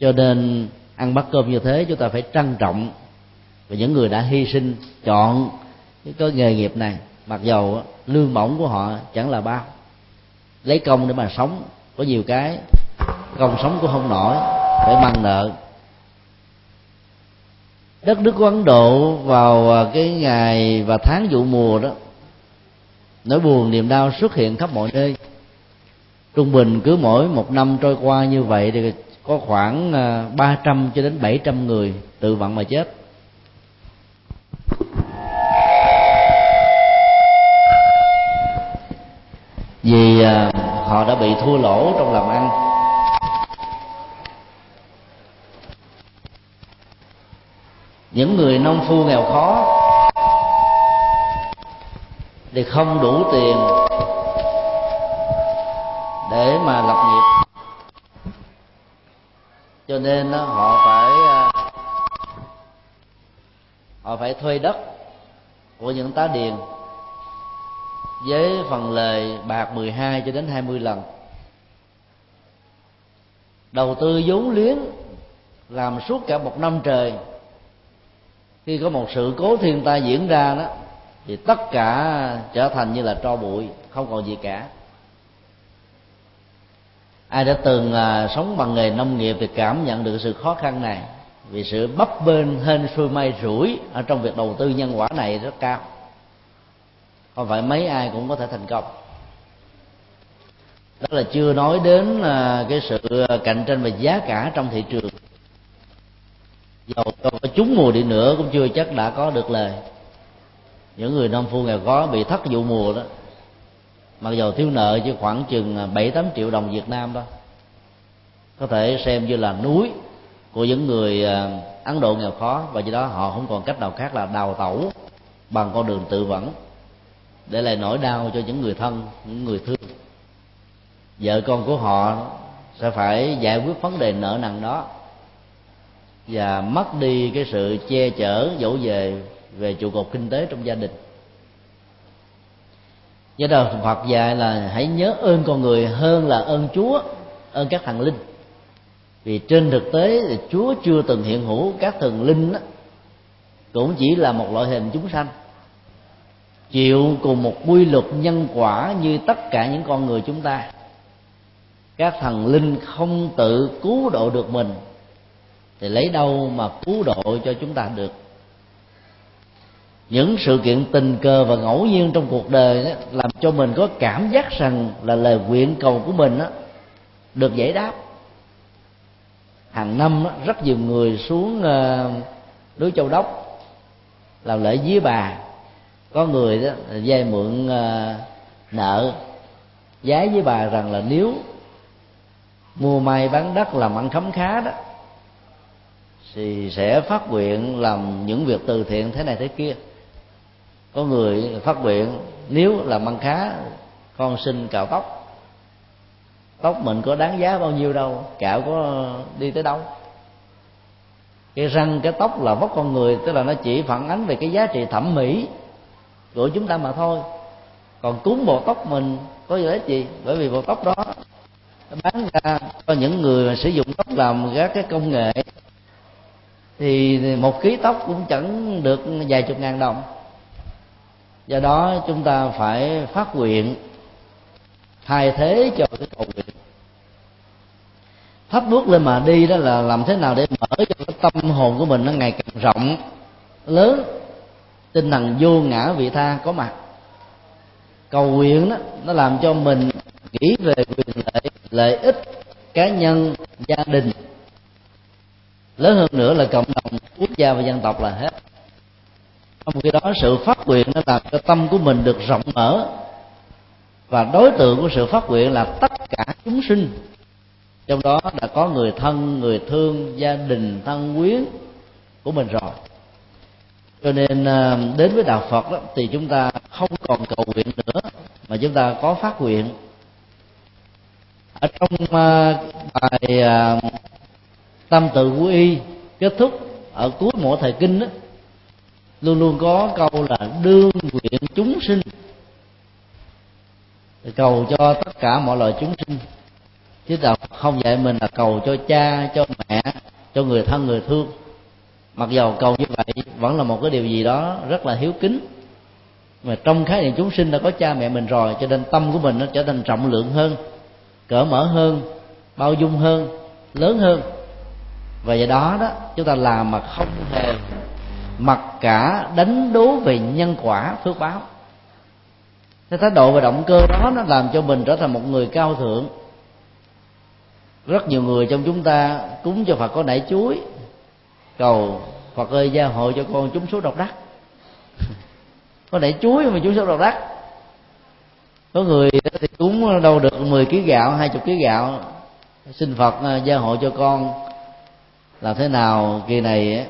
Cho nên ăn bát cơm như thế, chúng ta phải trân trọng. Và những người đã hy sinh, chọn cái nghề nghiệp này, mặc dầu lương bổng của họ chẳng là bao. Lấy công để mà sống, có nhiều cái công sống cũng không nổi, phải mang nợ. Đất nước của ấn độ vào à, cái ngày và tháng vụ mùa đó, nỗi buồn niềm đau xuất hiện khắp mọi nơi. Trung bình cứ mỗi một năm trôi qua như vậy thì có khoảng ờ, 300 cho đến 700 người tự vận mà chết. Vì ờ, họ đã bị thua lỗ trong làm ăn. Những người nông phu nghèo khó thì không đủ tiền để mà lập nghiệp cho nên họ phải à, họ phải thuê đất của những tá điền với phần lời bạc 12 cho đến 20 lần. Đầu tư vốn liếng, làm suốt cả một năm trời. Khi có một sự cố thiên tai diễn ra đó, thì tất cả trở thành như là tro bụi, không còn gì cả ai đã từng à, sống bằng nghề nông nghiệp thì cảm nhận được sự khó khăn này. Vì sự bấp bênh hên xuôi may rủi ở trong việc đầu tư nhân quả này rất cao. Không phải mấy ai cũng có thể thành công. Đó là chưa nói đến à, cái sự à, cạnh tranh về giá cả trong thị trường. Dầu có trúng mùa đi nữa cũng chưa chắc đã có được lời. Những người nông phu nghèo khó bị thất vụ mùa đó mặc dù thiếu nợ chỉ khoảng chừng à, bảy tám triệu đồng Việt Nam thôi. Có thể xem như là núi của những người à, Ấn Độ nghèo khó, và do đó họ không còn cách nào khác là đào tẩu bằng con đường tự vẫn, để lại nỗi đau cho những người thân, những người thương. Vợ con của họ sẽ phải giải quyết vấn đề nợ nần đó và mất đi cái sự che chở dỗ về về trụ cột kinh tế trong gia đình do đó Phật dạy là hãy nhớ ơn con người hơn là ơn Chúa ơn các thần linh. Vì trên thực tế thì Chúa chưa từng hiện hữu các thần linh đó, cũng chỉ là một loại hình chúng sanh. Chịu cùng một quy luật nhân quả như tất cả những con người chúng ta. Các thần linh không tự cứu độ được mình thì lấy đâu mà cứu độ cho chúng ta được? Những sự kiện tình cờ và ngẫu nhiên trong cuộc đời đó, làm cho mình có cảm giác rằng là lời nguyện cầu của mình đó, được giải đáp. Hàng năm đó, rất nhiều người xuống ờ, núi châu đốc làm lễ với bà. Có người đó vay mượn uh, nợ giá với bà rằng là nếu mua may bán đất làm ăn khấm khá đó thì sẽ phát nguyện làm những việc từ thiện thế này thế kia có người phát nguyện, nếu là măng khá, con xin cạo tóc. Tóc mình có đáng giá bao nhiêu đâu, cạo có đi tới đâu. Cái răng, cái tóc là vóc con người, tức là nó chỉ phản ánh về cái giá trị thẩm mỹ của chúng ta mà thôi. Còn cúng bộ tóc mình có gì ích gì? Bởi vì bộ tóc đó bán ra cho những người mà sử dụng tóc làm các cái công nghệ, thì một ký tóc cũng chẳng được vài chục ngàn đồng do đó chúng ta phải phát nguyện thay thế cho cái cầu nguyện. Thắp bước lên mà đi đó là làm thế nào để mở cho cái tâm hồn của mình nó ngày càng rộng, lớn. Tinh thần vô ngã vị tha có mặt. Cầu nguyện đó, nó làm cho mình nghĩ về quyền lợi lợi ích cá nhân, gia đình. Lớn hơn nữa là cộng đồng quốc gia và dân tộc là hết trong khi đó sự phát nguyện nó làm cho tâm của mình được rộng mở. Và đối tượng của sự phát nguyện là tất cả chúng sinh. Trong đó đã có người thân người thương gia đình thân quyến của mình rồi. Cho nên à, đến với đạo phật đó, thì chúng ta không còn cầu nguyện nữa mà chúng ta có phát nguyện. Ở trong à, bài à, tâm tự của y kết thúc ở cuối mỗi thời kinh đó, luôn luôn có câu là đương nguyện chúng sinh. Cầu cho tất cả mọi loài chúng sinh. Chứ đạo không dạy mình là cầu cho cha, cho mẹ, cho người thân, người thương. Mặc dầu cầu như vậy, vẫn là một cái điều gì đó rất là hiếu kính. Mà trong khái niệm chúng sinh đã có cha mẹ mình rồi, cho nên tâm của mình nó trở thành trọng lượng hơn, cỡ mở hơn, bao dung hơn, lớn hơn. Và do đó đó, chúng ta làm mà không hề mặc cả đánh đố về nhân quả, phước báo. Cái thái độ và động cơ đó nó làm cho mình trở thành một người cao thượng. Rất nhiều người trong chúng ta cúng cho phật có nảy chuối, cầu phật ơi gia hộ cho con trúng số độc đắc. Có nảy chuối mà trúng số độc đắc. Có người thì cúng đâu được 10 kg gạo, hai chục kg gạo. Xin phật à, gia hộ cho con. Làm thế nào, kỳ này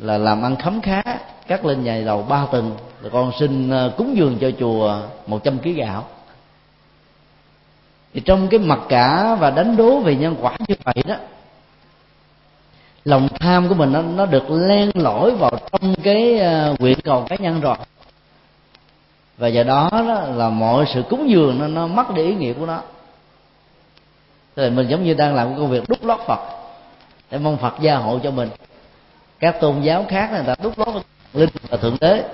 là làm ăn khấm khá cắt lên nhà đầu ba tuần rồi con xin ờ, cúng dường cho chùa một trăm kg gạo. Thì trong cái mặc cả và đánh đố về nhân quả như vậy đó lòng tham của mình nó, nó được len lỏi vào trong cái uh, nguyện cầu cá nhân rồi. Và do đó, đó là mọi sự cúng dường nó, nó mất đi ý nghĩa của nó. Thì mình giống như đang làm công việc đúc lót phật để mong phật gia hộ cho mình các tôn giáo khác người ta đúc lót linh và thượng đế.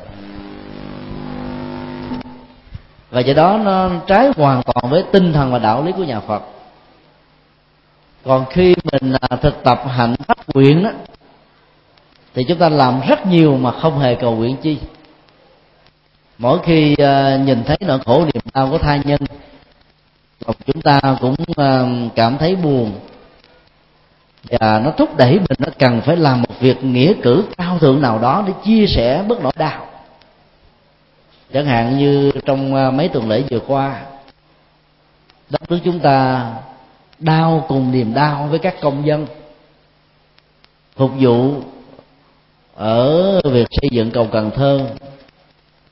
Và do đó nó trái hoàn toàn với tinh thần và đạo lý của nhà phật. Còn khi mình à, thực tập hạnh phát nguyện đó thì chúng ta làm rất nhiều mà không hề cầu nguyện chi. Mỗi khi à, nhìn thấy nỗi khổ niềm đau của thai nhân chúng ta cũng à, cảm thấy buồn và nó thúc đẩy mình, nó cần phải làm một việc nghĩa cử cao thượng nào đó để chia sẻ bớt nỗi đau. Chẳng hạn như trong à, mấy tuần lễ vừa qua, đất nước chúng ta đau cùng niềm đau với các công dân phục vụ ở việc xây dựng cầu Cần Thơ,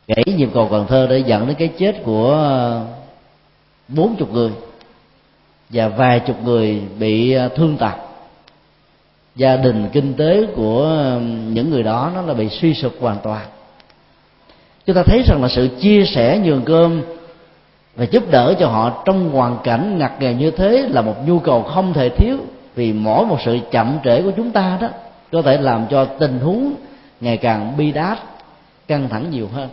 gãy nhịp cầu Cần Thơ để dẫn đến cái chết của bốn chục người và vài chục người bị à, thương tật gia đình kinh tế của um, những người đó nó là bị suy sụp hoàn toàn. Chúng ta thấy rằng là sự chia sẻ nhường cơm và giúp đỡ cho họ trong hoàn cảnh ngặt nghèo như thế là một nhu cầu không thể thiếu vì mỗi một sự chậm trễ của chúng ta đó có thể làm cho tình huống ngày càng bi đát, căng thẳng nhiều hơn.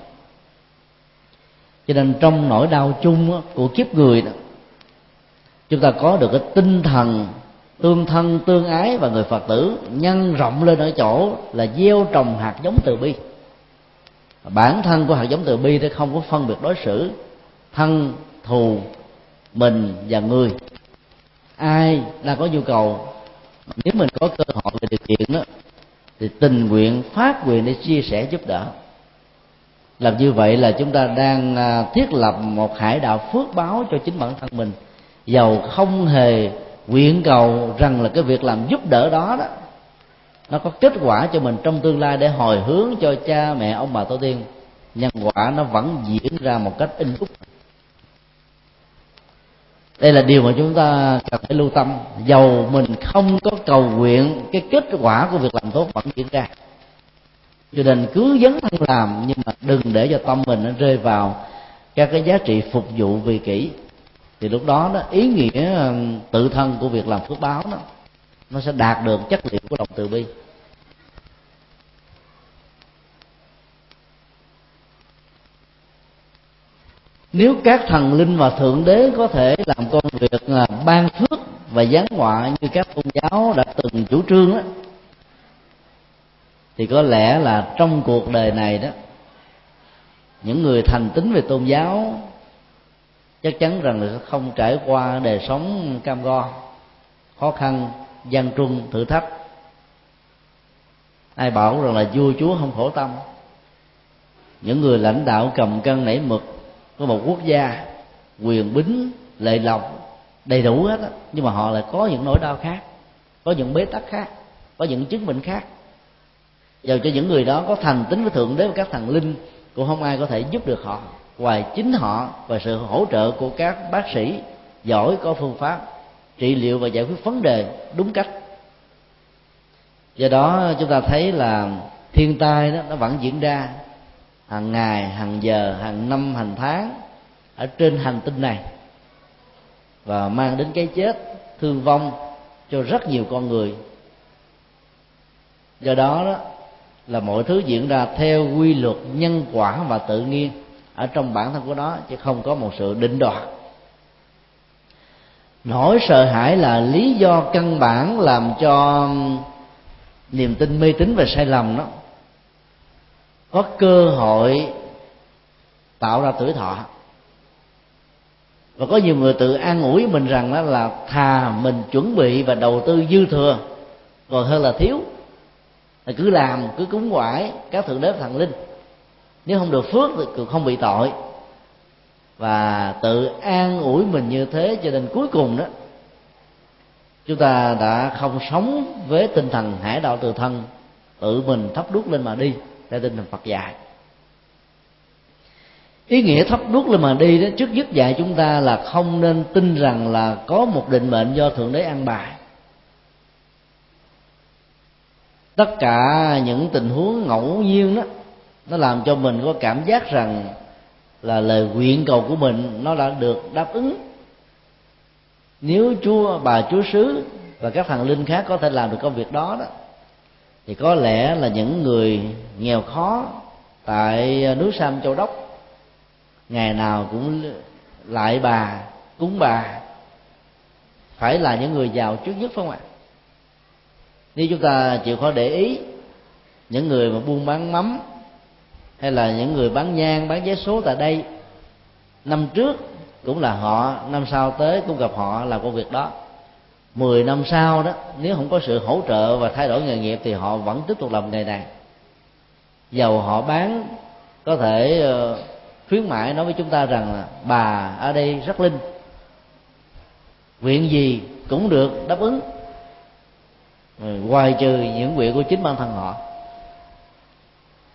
Cho nên trong nỗi đau chung của kiếp người đó, chúng ta có được cái tinh thần tương thân, tương ái và người phật tử nhân rộng lên ở chỗ là gieo trồng hạt giống từ bi. Bản thân của hạt giống từ bi thì không có phân biệt đối xử, thân, thù, mình và người. Ai đang có nhu cầu? Nếu mình có cơ hội về điều kiện đó, thì tình nguyện, phát nguyện để chia sẻ giúp đỡ. Làm như vậy là chúng ta đang à, thiết lập một hải đạo phước báo cho chính bản thân mình, giàu không hề nguyện cầu rằng là cái việc làm giúp đỡ đó đó, nó có kết quả cho mình trong tương lai để hồi hướng cho cha mẹ ông bà tổ tiên. Nhân quả nó vẫn diễn ra một cách in đúc đây là điều mà chúng ta cần phải lưu tâm. Dầu mình không có cầu nguyện, cái kết quả của việc làm tốt vẫn diễn ra. Cho nên cứ dấn thân làm, nhưng mà đừng để cho tâm mình nó rơi vào các cái giá trị phục vụ vì kỷ thì lúc đó đó, ý nghĩa ờ, tự thân của việc làm phước báo đó, nó sẽ đạt được chất liệu của lòng từ bi. Nếu các thần linh và thượng đế có thể làm công việc là ban phước và giáng họa như các tôn giáo đã từng chủ trương đó, thì có lẽ là trong cuộc đời này đó, những người thành tín về tôn giáo chắc chắn rằng là không trải qua đời sống cam go, khó khăn, gian truân, thử thách. Ai bảo rằng là vua chúa không khổ tâm. Những người lãnh đạo cầm cân nảy mực của một quốc gia, quyền bính, lệ lộc, đầy đủ hết á, nhưng mà họ lại có những nỗi đau khác, có những bế tắc khác, có những chứng bệnh khác. Dầu cho những người đó có thành tính với thượng đế và các thần linh, cũng không ai có thể giúp được họ ngoài chính họ và sự hỗ trợ của các bác sĩ giỏi có phương pháp trị liệu và giải quyết vấn đề đúng cách. Do đó chúng ta thấy là thiên tai đó, nó vẫn diễn ra hàng ngày, hàng giờ, hàng năm, hàng tháng ở trên hành tinh này và mang đến cái chết, thương vong cho rất nhiều con người. Do đó đó là mọi thứ diễn ra theo quy luật nhân quả và tự nhiên ở trong bản thân của nó, chứ không có một sự định đoạt. Nỗi sợ hãi là lý do căn bản làm cho niềm tin mê tín và sai lầm đó có cơ hội tạo ra tuổi thọ. Và có nhiều người tự an ủi mình rằng đó là thà mình chuẩn bị và đầu tư dư thừa, còn hơn là thiếu. Là cứ làm, cứ cúng quải các thượng đế thần linh nếu không được phước thì cũng không bị tội. Và tự an ủi mình như thế cho nên cuối cùng đó, chúng ta đã không sống với tinh thần hải đạo từ thân, tự mình thắp đuốc lên mà đi, theo tinh thần Phật dạy. Ý nghĩa thắp đuốc lên mà đi đó, trước nhất dạy chúng ta là không nên tin rằng là có một định mệnh do thượng đế an bài. Tất cả những tình huống ngẫu nhiên đó nó làm cho mình có cảm giác rằng là lời nguyện cầu của mình nó đã được đáp ứng. Nếu chúa, bà chúa sứ và các thần linh khác có thể làm được công việc đó đó, thì có lẽ là những người nghèo khó tại núi sam châu đốc, ngày nào cũng lại bà, cúng bà. Phải là những người giàu trước nhất phải không ạ? Nếu chúng ta chịu khó để ý, những người mà buôn bán mắm hay là những người bán nhang, bán vé số tại đây, năm trước cũng là họ, năm sau tới cũng gặp họ làm công việc đó. Mười năm sau đó, nếu không có sự hỗ trợ và thay đổi nghề nghiệp thì họ vẫn tiếp tục làm nghề này. Dầu họ bán, có thể ờ, khuyến mãi nói với chúng ta rằng là, bà ở đây rất linh. Nguyện gì cũng được đáp ứng. Ngoài trừ những nguyện của chính bản thân họ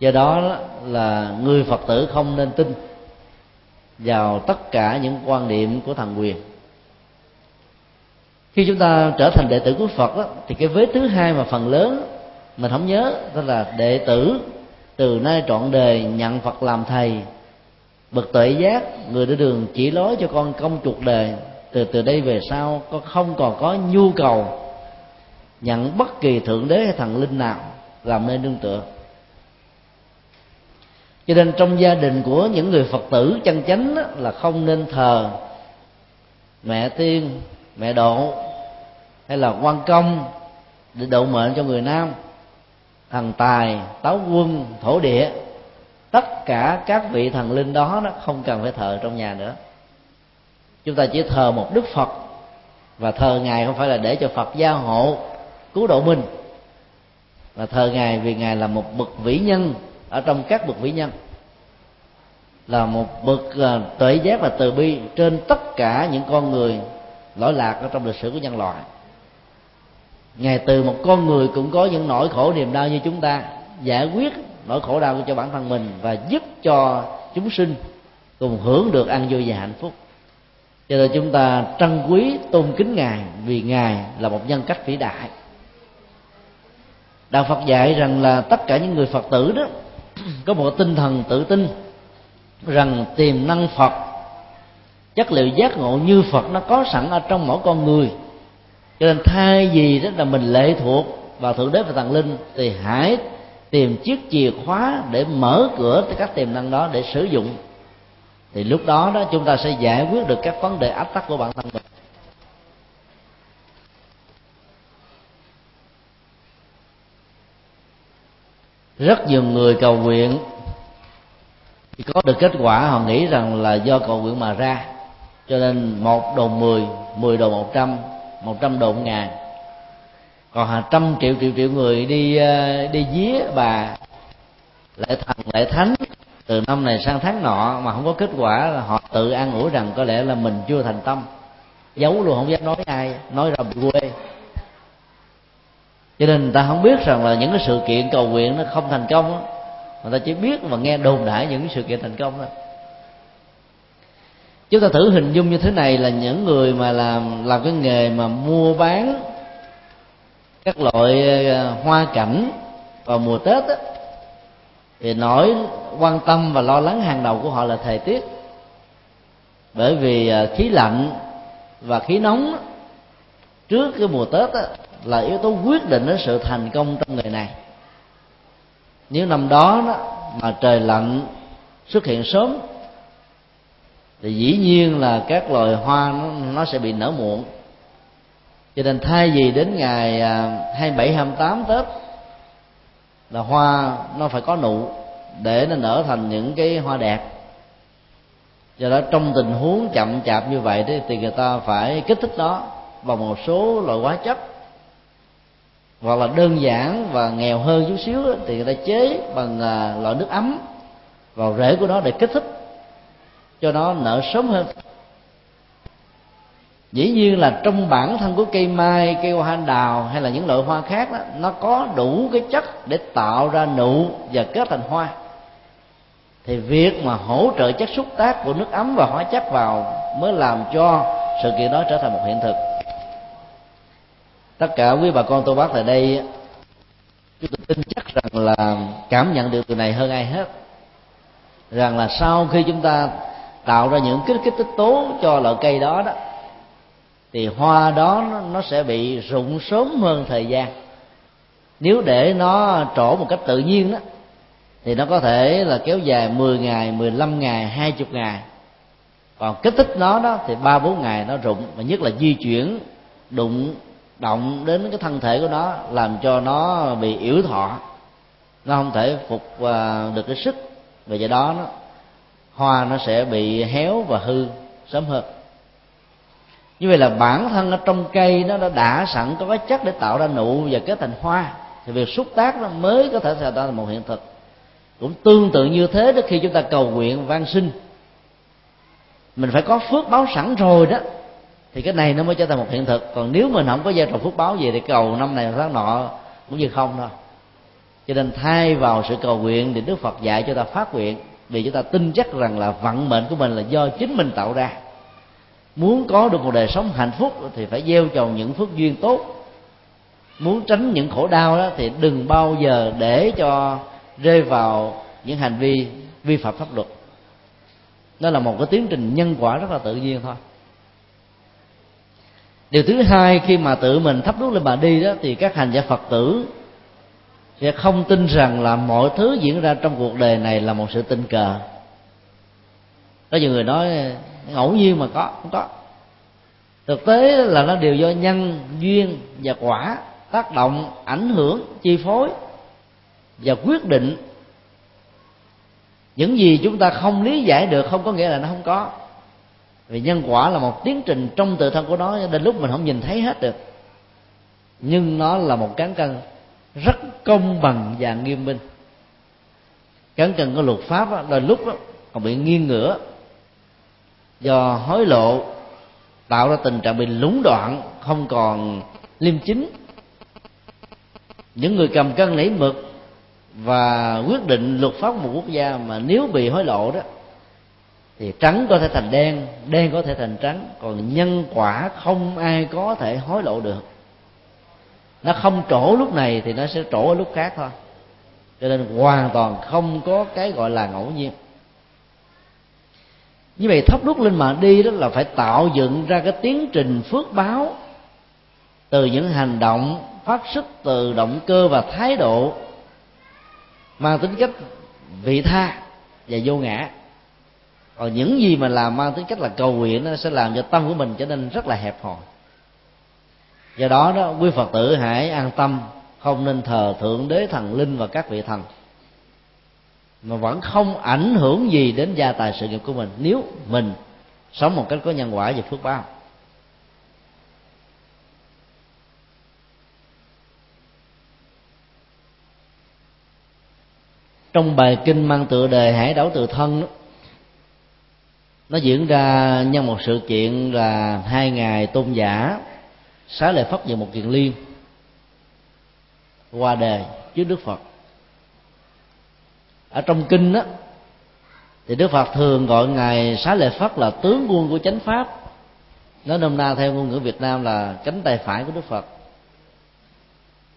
do đó là người phật tử không nên tin vào tất cả những quan niệm của thần quyền. Khi chúng ta trở thành đệ tử của phật đó, thì cái vế thứ hai mà phần lớn mình không nhớ đó là đệ tử từ nay trọn đời nhận phật làm thầy bậc tuệ giác người đi đường chỉ lối cho con công chuộc đời từ từ đây về sau con không còn có nhu cầu nhận bất kỳ thượng đế hay thần linh nào làm nên nương tựa cho nên trong gia đình của những người phật tử chân chánh là không nên thờ mẹ tiên, mẹ độ, hay là quan công để độ mệnh cho người nam. Thần tài, táo quân, thổ địa, tất cả các vị thần linh đó, nó không cần phải thờ trong nhà nữa. Chúng ta chỉ thờ một đức phật, và thờ ngài không phải là để cho phật gia hộ, cứu độ mình. Mà thờ ngài vì ngài là một bậc vĩ nhân ở trong các bậc vĩ nhân, là một bậc à, tuệ giác và từ bi trên tất cả những con người lỗi lạc ở trong lịch sử của nhân loại. Ngài từ một con người cũng có những nỗi khổ niềm đau như chúng ta, giải quyết nỗi khổ đau cho bản thân mình và giúp cho chúng sinh cùng hưởng được an vui và hạnh phúc. Cho nên chúng ta trân quý, tôn kính ngài vì ngài là một nhân cách vĩ đại. Đạo phật dạy rằng là tất cả những người phật tử đó có một tinh thần tự tin rằng tiềm năng phật, chất liệu giác ngộ như phật nó có sẵn ở trong mỗi con người. Cho nên thay vì đó là mình lệ thuộc vào thượng đế và thần linh thì hãy tìm chiếc chìa khóa để mở cửa tới các tiềm năng đó để sử dụng. Thì lúc đó đó chúng ta sẽ giải quyết được các vấn đề áp tắc của bản thân mình. Rất nhiều người cầu nguyện. Thì có được kết quả, họ nghĩ rằng là do cầu nguyện mà ra. Cho nên một đồ mười mười đồ một trăm một trăm đồ ngàn. Còn hàng trăm triệu triệu triệu người đi ờ, đi vía bà lễ thần, lễ thánh từ năm này sang tháng nọ mà không có kết quả là họ tự an ủi rằng có lẽ là mình chưa thành tâm. Giấu luôn, không dám nói ai, nói ra bị quê cho nên người ta không biết rằng là những cái sự kiện cầu nguyện nó không thành công đó. người ta chỉ biết và nghe đồn đại những sự kiện thành công thôi chúng ta thử hình dung như thế này là những người mà làm làm cái nghề mà mua bán các loại ờ, hoa cảnh vào mùa tết đó, thì nỗi quan tâm và lo lắng hàng đầu của họ là thời tiết bởi vì ờ, khí lạnh và khí nóng trước cái mùa tết đó, là yếu tố quyết định đến sự thành công trong nghề này. Nếu năm đó, đó mà trời lạnh xuất hiện sớm thì dĩ nhiên là các loài hoa nó, nó sẽ bị nở muộn. Cho nên thay vì đến ngày à, 27 28 Tết là hoa nó phải có nụ để nó nở thành những cái hoa đẹp. Do đó trong tình huống chậm chạp như vậy thì người ta phải kích thích nó bằng một số loại hóa chất hoặc là đơn giản và nghèo hơn chút xíu thì người ta chế bằng à, loại nước ấm vào rễ của nó để kích thích, cho nó nở sớm hơn. Dĩ nhiên là trong bản thân của cây mai, cây hoa đào hay là những loại hoa khác đó, nó có đủ cái chất để tạo ra nụ và kết thành hoa. Thì việc mà hỗ trợ chất xúc tác của nước ấm và hóa chất vào mới làm cho sự kiện đó trở thành một hiện thực tất cả quý bà con tôi bác tại đây chúng tôi tin chắc rằng là cảm nhận được từ này hơn ai hết. Rằng là sau khi chúng ta tạo ra những kích kích tích tố cho loại cây đó đó thì hoa đó nó, nó sẽ bị rụng sớm hơn thời gian. Nếu để nó trổ một cách tự nhiên đó thì nó có thể là kéo dài 10 ngày, 15 ngày, 20 ngày. Còn kích thích nó đó thì ba bốn ngày nó rụng và nhất là di chuyển đụng động đến cái thân thể của nó, làm cho nó bị yếu thọ. Nó không thể phục à, được cái sức. Và do đó, nó, hoa nó sẽ bị héo và hư sớm hơn. Như vậy là bản thân ở trong cây nó đã đã sẵn, có cái chất để tạo ra nụ và kết thành hoa. Thì việc xúc tác nó mới có thể tạo ra một hiện thực. Cũng tương tự như thế đó, khi chúng ta cầu nguyện van sinh mình phải có phước báo sẵn rồi đó thì cái này nó mới trở thành một hiện thực. Còn nếu mình không có gieo trò phước báo gì thì cầu năm này tháng nọ cũng như không thôi cho nên thay vào sự cầu nguyện thì đức phật dạy cho ta phát nguyện. Vì chúng ta tin chắc rằng là vận mệnh của mình là do chính mình tạo ra. Muốn có được một đời sống hạnh phúc thì phải gieo trồng những phước duyên tốt. Muốn tránh những khổ đau đó thì đừng bao giờ để cho rơi vào những hành vi vi phạm pháp luật. Đó là một cái tiến trình nhân quả rất là tự nhiên thôi điều thứ hai, khi mà tự mình thắp đuốc lên bà đi đó, thì các hành giả phật tử sẽ không tin rằng là mọi thứ diễn ra trong cuộc đời này là một sự tình cờ. Có nhiều người nói, ngẫu nhiên mà có, không có. Thực tế là nó đều do nhân, duyên và quả tác động, ảnh hưởng, chi phối và quyết định. Những gì chúng ta không lý giải được không có nghĩa là nó không có vì nhân quả là một tiến trình trong tự thân của nó đến lúc mình không nhìn thấy hết được. Nhưng nó là một cán cân rất công bằng và nghiêm minh. Cán cân của luật pháp đó, đôi lúc đó, còn bị nghiêng ngửa do hối lộ tạo ra tình trạng bị lúng đoạn không còn liêm chính. Những người cầm cân nảy mực và quyết định luật pháp một quốc gia mà nếu bị hối lộ đó thì trắng có thể thành đen đen có thể thành trắng. Còn nhân quả không ai có thể hối lộ được. Nó không trổ lúc này thì nó sẽ trổ ở lúc khác thôi. Cho nên hoàn toàn không có cái gọi là ngẫu nhiên. Như vậy thắp đuốc lên mà đi đó là phải tạo dựng ra cái tiến trình phước báo. Từ những hành động, phát xuất từ động cơ và thái độ, mang tính cách vị tha và vô ngã còn những gì mà làm mang tính cách là cầu nguyện nó sẽ làm cho tâm của mình trở nên rất là hẹp hòi. Do đó đó quý phật tử hãy an tâm không nên thờ thượng đế thần linh và các vị thần. Mà vẫn không ảnh hưởng gì đến gia tài sự nghiệp của mình. Nếu mình sống một cách có nhân quả và phước báo. Trong bài kinh mang tựa đề hải đảo tự thân đó, nó diễn ra nhân một sự kiện là hai ngày tôn giả xá lệ pháp về một kiện liên qua đề trước đức phật. Ở trong kinh đó thì đức phật thường gọi ngài xá lệ pháp là tướng quân của chánh pháp. Nói nôm na theo ngôn ngữ việt nam là cánh tay phải của đức phật.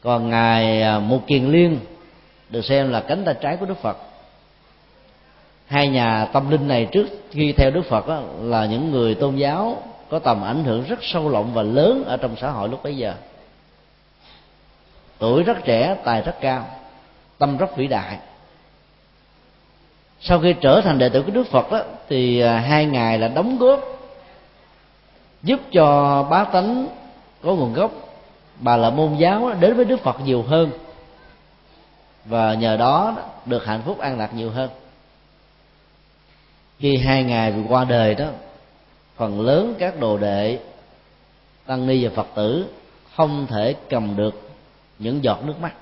Còn ngài à, một kiền liên được xem là cánh tay trái của đức phật hai nhà tâm linh này trước khi theo đức phật đó, là những người tôn giáo có tầm ảnh hưởng rất sâu rộng và lớn ở trong xã hội lúc bấy giờ. Tuổi rất trẻ tài rất cao tâm rất vĩ đại. Sau khi trở thành đệ tử của đức phật đó, thì à, hai ngài là đóng góp giúp cho bá tánh có nguồn gốc bà là môn giáo đến với đức phật nhiều hơn và nhờ đó được hạnh phúc an lạc nhiều hơn khi hai ngày vừa qua đời đó, phần lớn các đồ đệ, tăng ni và phật tử không thể cầm được những giọt nước mắt.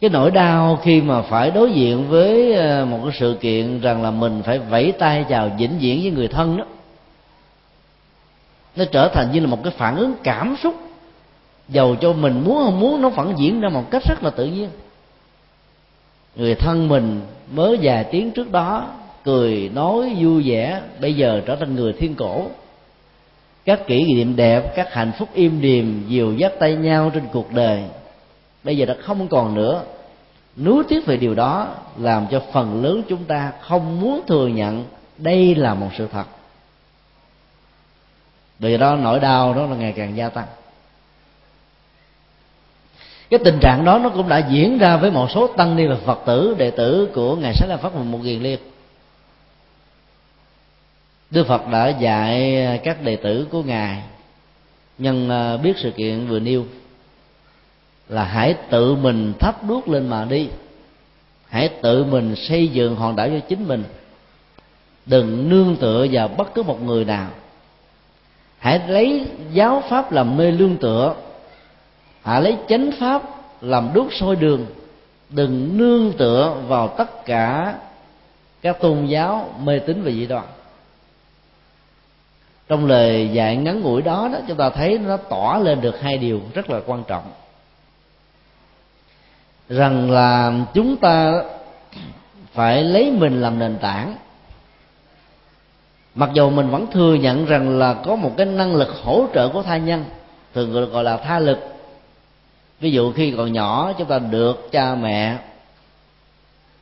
Cái nỗi đau khi mà phải đối diện với ờ, một cái sự kiện rằng là mình phải vẫy tay chào vĩnh viễn với người thân đó, nó trở thành như là một cái phản ứng cảm xúc, dầu cho mình muốn không muốn nó vẫn diễn ra một cách rất là tự nhiên. Người thân mình mới vài tiếng trước đó cười, nói vui vẻ, bây giờ trở thành người thiên cổ. Các kỷ niệm đẹp, các hạnh phúc im điềm dìu dắt tay nhau trên cuộc đời. Bây giờ đã không còn nữa. Nuối tiếc về điều đó làm cho phần lớn chúng ta không muốn thừa nhận đây là một sự thật. Vì đó nỗi đau đó là ngày càng gia tăng. Cái tình trạng đó nó cũng đã diễn ra với một số tăng ni và phật tử đệ tử của ngài sách la phát một kiền liệt đức phật đã dạy à, các đệ tử của ngài. Nhân à, biết sự kiện vừa nêu là hãy tự mình thắp đuốc lên mà đi. Hãy tự mình xây dựng hòn đảo cho chính mình. Đừng nương tựa vào bất cứ một người nào. Hãy lấy giáo pháp làm nơi lương tựa. Hãy lấy chánh pháp làm đuốc soi đường. Đừng nương tựa vào tất cả các tôn giáo mê tín và dị đoan trong lời dạy ngắn ngủi đó đó, chúng ta thấy nó tỏ lên được hai điều rất là quan trọng. Rằng là chúng ta phải lấy mình làm nền tảng. Mặc dù mình vẫn thừa nhận rằng là có một cái năng lực hỗ trợ của tha nhân, thường được gọi là tha lực. Ví dụ khi còn nhỏ, chúng ta được cha mẹ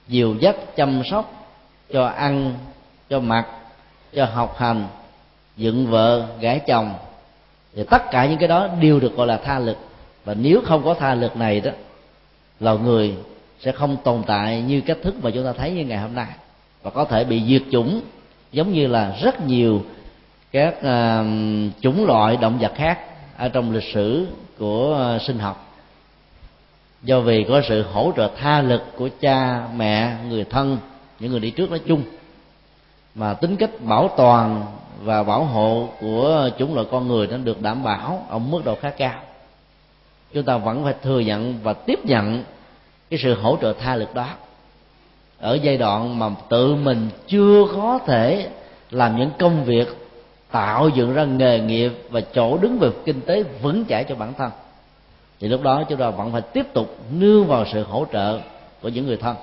dìu dắt chăm sóc cho ăn, cho mặc, cho học hành dựng vợ gái chồng. Thì tất cả những cái đó đều được gọi là tha lực. Và nếu không có tha lực này đó loài người sẽ không tồn tại như cách thức mà chúng ta thấy như ngày hôm nay. Và có thể bị diệt chủng giống như là rất nhiều các uh, chủng loại động vật khác ở trong lịch sử của uh, sinh học. Do vì có sự hỗ trợ tha lực của cha mẹ người thân những người đi trước nói chung. Mà tính cách bảo toàn và bảo hộ của chủng loại con người nó được đảm bảo ở mức độ khá cao. Chúng ta vẫn phải thừa nhận và tiếp nhận cái sự hỗ trợ tha lực đó. Ở giai đoạn mà tự mình chưa có thể làm những công việc tạo dựng ra nghề nghiệp và chỗ đứng về kinh tế vững chãi cho bản thân, thì lúc đó chúng ta vẫn phải tiếp tục nương vào sự hỗ trợ của những người thân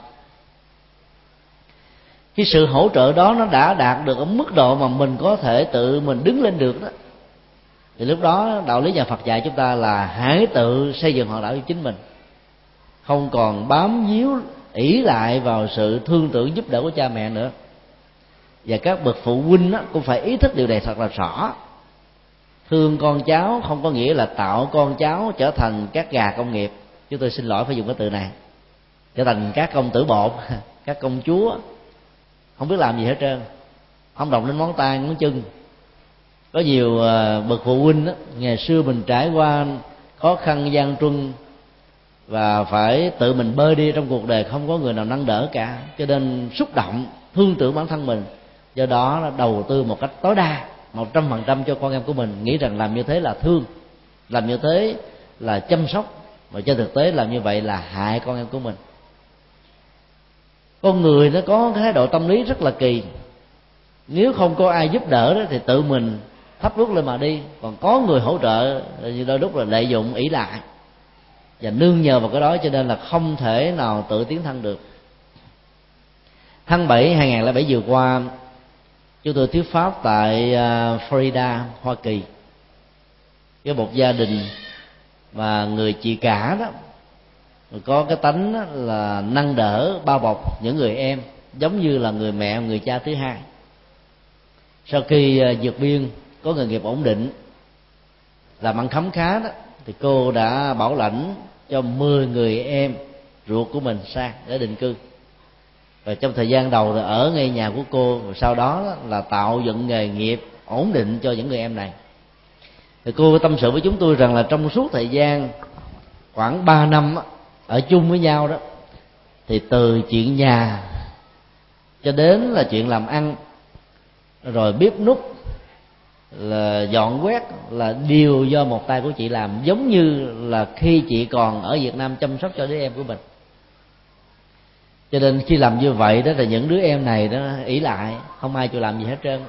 cái sự hỗ trợ đó nó đã đạt được ở mức độ mà mình có thể tự mình đứng lên được đó. Thì lúc đó đạo lý nhà Phật dạy chúng ta là hãy tự xây dựng hòn đảo cho chính mình. Không còn bám víu ỷ lại vào sự thương tưởng giúp đỡ của cha mẹ nữa. Và các bậc phụ huynh đó, cũng phải ý thức điều này thật là rõ. Thương con cháu không có nghĩa là tạo con cháu trở thành các gà công nghiệp. Chúng tôi xin lỗi phải dùng cái từ này. Trở thành các công tử bột các công chúa không biết làm gì hết trơn. Không động đến ngón tay ngón chân. Có nhiều ờ, bậc phụ huynh đó, ngày xưa mình trải qua khó khăn gian truân và phải tự mình bơi đi trong cuộc đời không có người nào nâng đỡ cả. Cho nên xúc động thương tưởng bản thân mình. Do đó là đầu tư một cách tối đa một trăm phần trăm cho con em của mình. Nghĩ rằng làm như thế là thương làm như thế là chăm sóc. Mà trên thực tế làm như vậy là hại con em của mình con người nó có cái thái độ tâm lý rất là kỳ. Nếu không có ai giúp đỡ đó thì tự mình thắp rút lên mà đi. Còn có người hỗ trợ thì đôi lúc là lợi dụng, ỷ lại. Và nương nhờ vào cái đó cho nên là không thể nào tự tiến thân được. Tháng 7 2007 vừa qua, chúng tôi thuyết pháp tại à, Florida, Hoa Kỳ. Cái một gia đình và người chị cả đó có cái tánh là nâng đỡ, bao bọc những người em, giống như là người mẹ, người cha thứ hai. Sau khi à, vượt biên, có nghề nghiệp ổn định, làm ăn khấm khá đó, thì cô đã bảo lãnh cho 10 người em ruột của mình sang để định cư. Và trong thời gian đầu là ở ngay nhà của cô và sau đó là tạo dựng nghề nghiệp ổn định cho những người em này. Thì cô tâm sự với chúng tôi rằng là trong suốt thời gian khoảng 3 năm ở chung với nhau đó, thì từ chuyện nhà cho đến là chuyện làm ăn, rồi bếp nút là dọn quét, là điều do một tay của chị làm, giống như là khi chị còn ở Việt Nam chăm sóc cho đứa em của mình. Cho nên khi làm như vậy đó là những đứa em này đó ỷ lại không ai chịu làm gì hết trơn.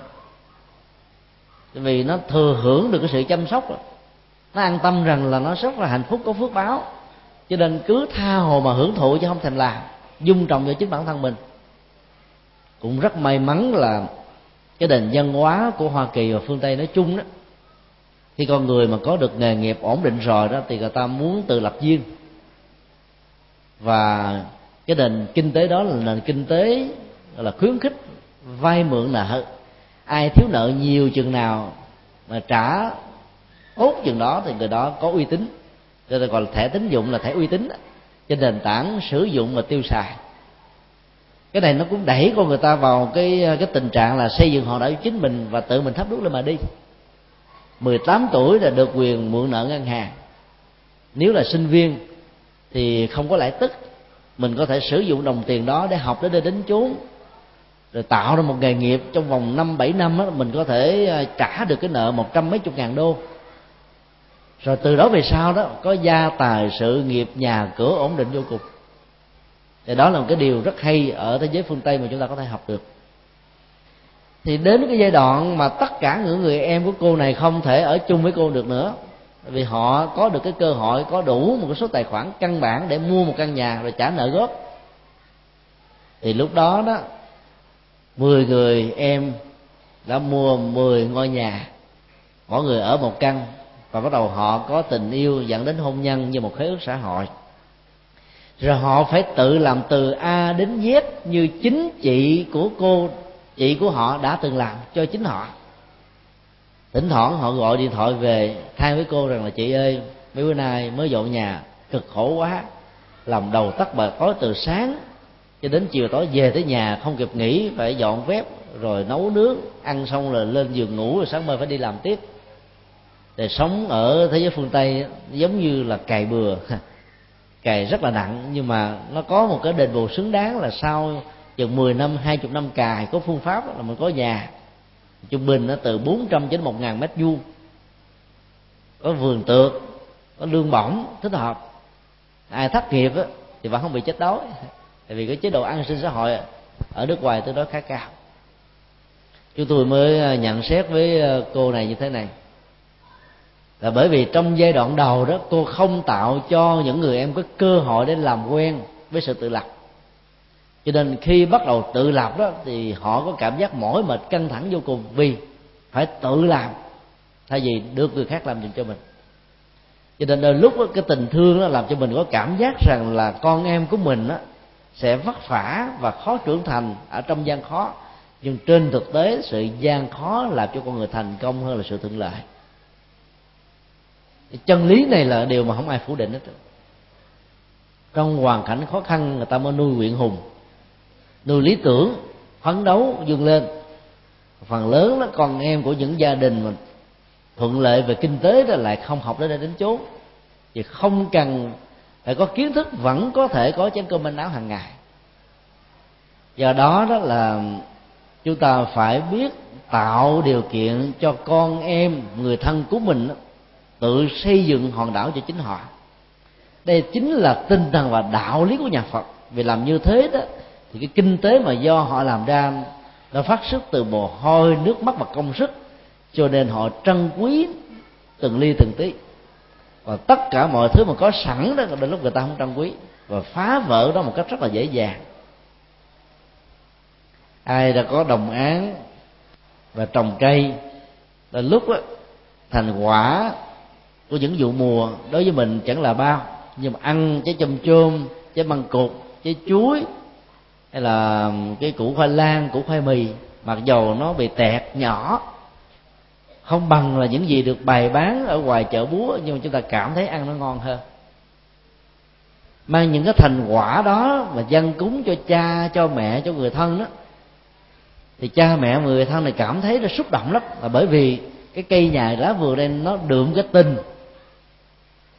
Vì nó thừa hưởng được cái sự chăm sóc nó an tâm rằng là nó rất là hạnh phúc, có phước báo cho nên cứ tha hồ mà hưởng thụ chứ không thèm làm. Dung trồng cho chính bản thân mình. Cũng rất may mắn là cái nền văn hóa của hoa kỳ và phương tây nói chung đó, khi con người mà có được nghề nghiệp ổn định rồi đó thì người ta muốn tự lập duyên. Và cái nền kinh tế đó là nền kinh tế là khuyến khích, vay mượn nợ. Ai thiếu nợ nhiều chừng nào mà trả tốt chừng đó thì người đó có uy tín cho nên còn thẻ tín dụng là thẻ uy tín trên nền tảng sử dụng và tiêu xài. Cái này nó cũng đẩy con người ta vào cái cái tình trạng là xây dựng họ đã chính mình và tự mình thắp đuốc lên mà đi. 18 tuổi là được quyền mượn nợ ngân hàng. Nếu là sinh viên thì không có lãi tức. Mình có thể sử dụng đồng tiền đó để học đến đây đến chốn rồi tạo ra một nghề nghiệp trong vòng năm bảy năm đó, mình có thể à, trả được cái nợ một trăm mấy chục ngàn đô rồi từ đó về sau đó, có gia tài, sự nghiệp, nhà cửa ổn định vô cùng. Thì đó là một cái điều rất hay ở thế giới phương tây mà chúng ta có thể học được. Thì đến cái giai đoạn mà tất cả những người em của cô này không thể ở chung với cô được nữa, vì họ có được cái cơ hội, có đủ một cái số tài khoản căn bản để mua một căn nhà rồi trả nợ góp. Thì lúc đó đó 10 người em đã mua 10 ngôi nhà, mỗi người ở một căn và bắt đầu họ có tình yêu dẫn đến hôn nhân như một khế ước xã hội. Rồi họ phải tự làm từ a đến z như chính chị của cô, chị của họ đã từng làm cho chính họ. Thỉnh thoảng họ gọi điện thoại về, than với cô rằng là, chị ơi, mấy bữa nay mới dọn nhà, cực khổ quá, làm đầu tắt bờ tối từ sáng cho đến chiều tối về tới nhà, không kịp nghỉ, phải dọn phép rồi nấu nước ăn xong rồi lên giường ngủ, rồi sáng mai phải đi làm tiếp để sống ở thế giới phương tây giống như là cày bừa. Cày rất là nặng nhưng mà nó có một cái đền bù xứng đáng là sau chừng 10 năm 20 năm cài có phương pháp là mình có nhà. Trung bình nó từ 400 đến một ngàn mét vuông. Có vườn tược có lương bổng thích hợp. Ai thất nghiệp á, thì vẫn không bị chết đói. Tại vì cái chế độ an sinh xã hội ở nước ngoài tôi nói khá cao. Chúng tôi mới à, nhận xét với à, cô này như thế này là bởi vì trong giai đoạn đầu đó cô không tạo cho những người em có cơ hội để làm quen với sự tự lập. Cho nên khi bắt đầu tự lập đó thì họ có cảm giác mỏi mệt căng thẳng vô cùng. Vì phải tự làm thay vì được người khác làm giùm cho mình. Cho nên đôi lúc đó, cái tình thương đó làm cho mình có cảm giác rằng là con em của mình đó, sẽ vất vả và khó trưởng thành ở trong gian khó. Nhưng trên thực tế sự gian khó làm cho con người thành công hơn là sự thuận lợi chân lý này là điều mà không ai phủ định hết trong hoàn cảnh khó khăn, người ta mới nuôi nguyện hùng. Nuôi lý tưởng, phấn đấu, vươn lên. Phần lớn đó, con em của những gia đình mà thuận lợi về kinh tế đó lại không học đến đây đến chốn. Thì không cần phải có kiến thức, vẫn có thể có chén cơm manh áo hàng ngày. Do đó đó là chúng ta phải biết tạo điều kiện cho con em, người thân của mình tự xây dựng hòn đảo cho chính họ. Đây chính là tinh thần và đạo lý của nhà phật. Vì làm như thế đó thì cái kinh tế mà do họ làm ra nó phát xuất từ mồ hôi nước mắt và công sức cho nên họ trân quý từng ly từng tí. Và tất cả mọi thứ mà có sẵn đó đến lúc người ta không trân quý và phá vỡ đó một cách rất là dễ dàng. Ai đã có đồng án và trồng cây là lúc đó, thành quả của những vụ mùa đối với mình chẳng là bao, nhưng mà ăn trái chôm chôm, trái măng cụt trái chuối, hay là cái củ khoai lang, củ khoai mì, mặc dầu nó bị tẹt nhỏ, không bằng là những gì được bày bán ở ngoài chợ búa, nhưng mà chúng ta cảm thấy ăn nó ngon hơn. Mang những cái thành quả đó mà dân cúng cho cha, cho mẹ, cho người thân đó thì cha mẹ, người thân này cảm thấy nó xúc động lắm. Là bởi vì cái cây nhà lá vườn đây nó đượm cái tình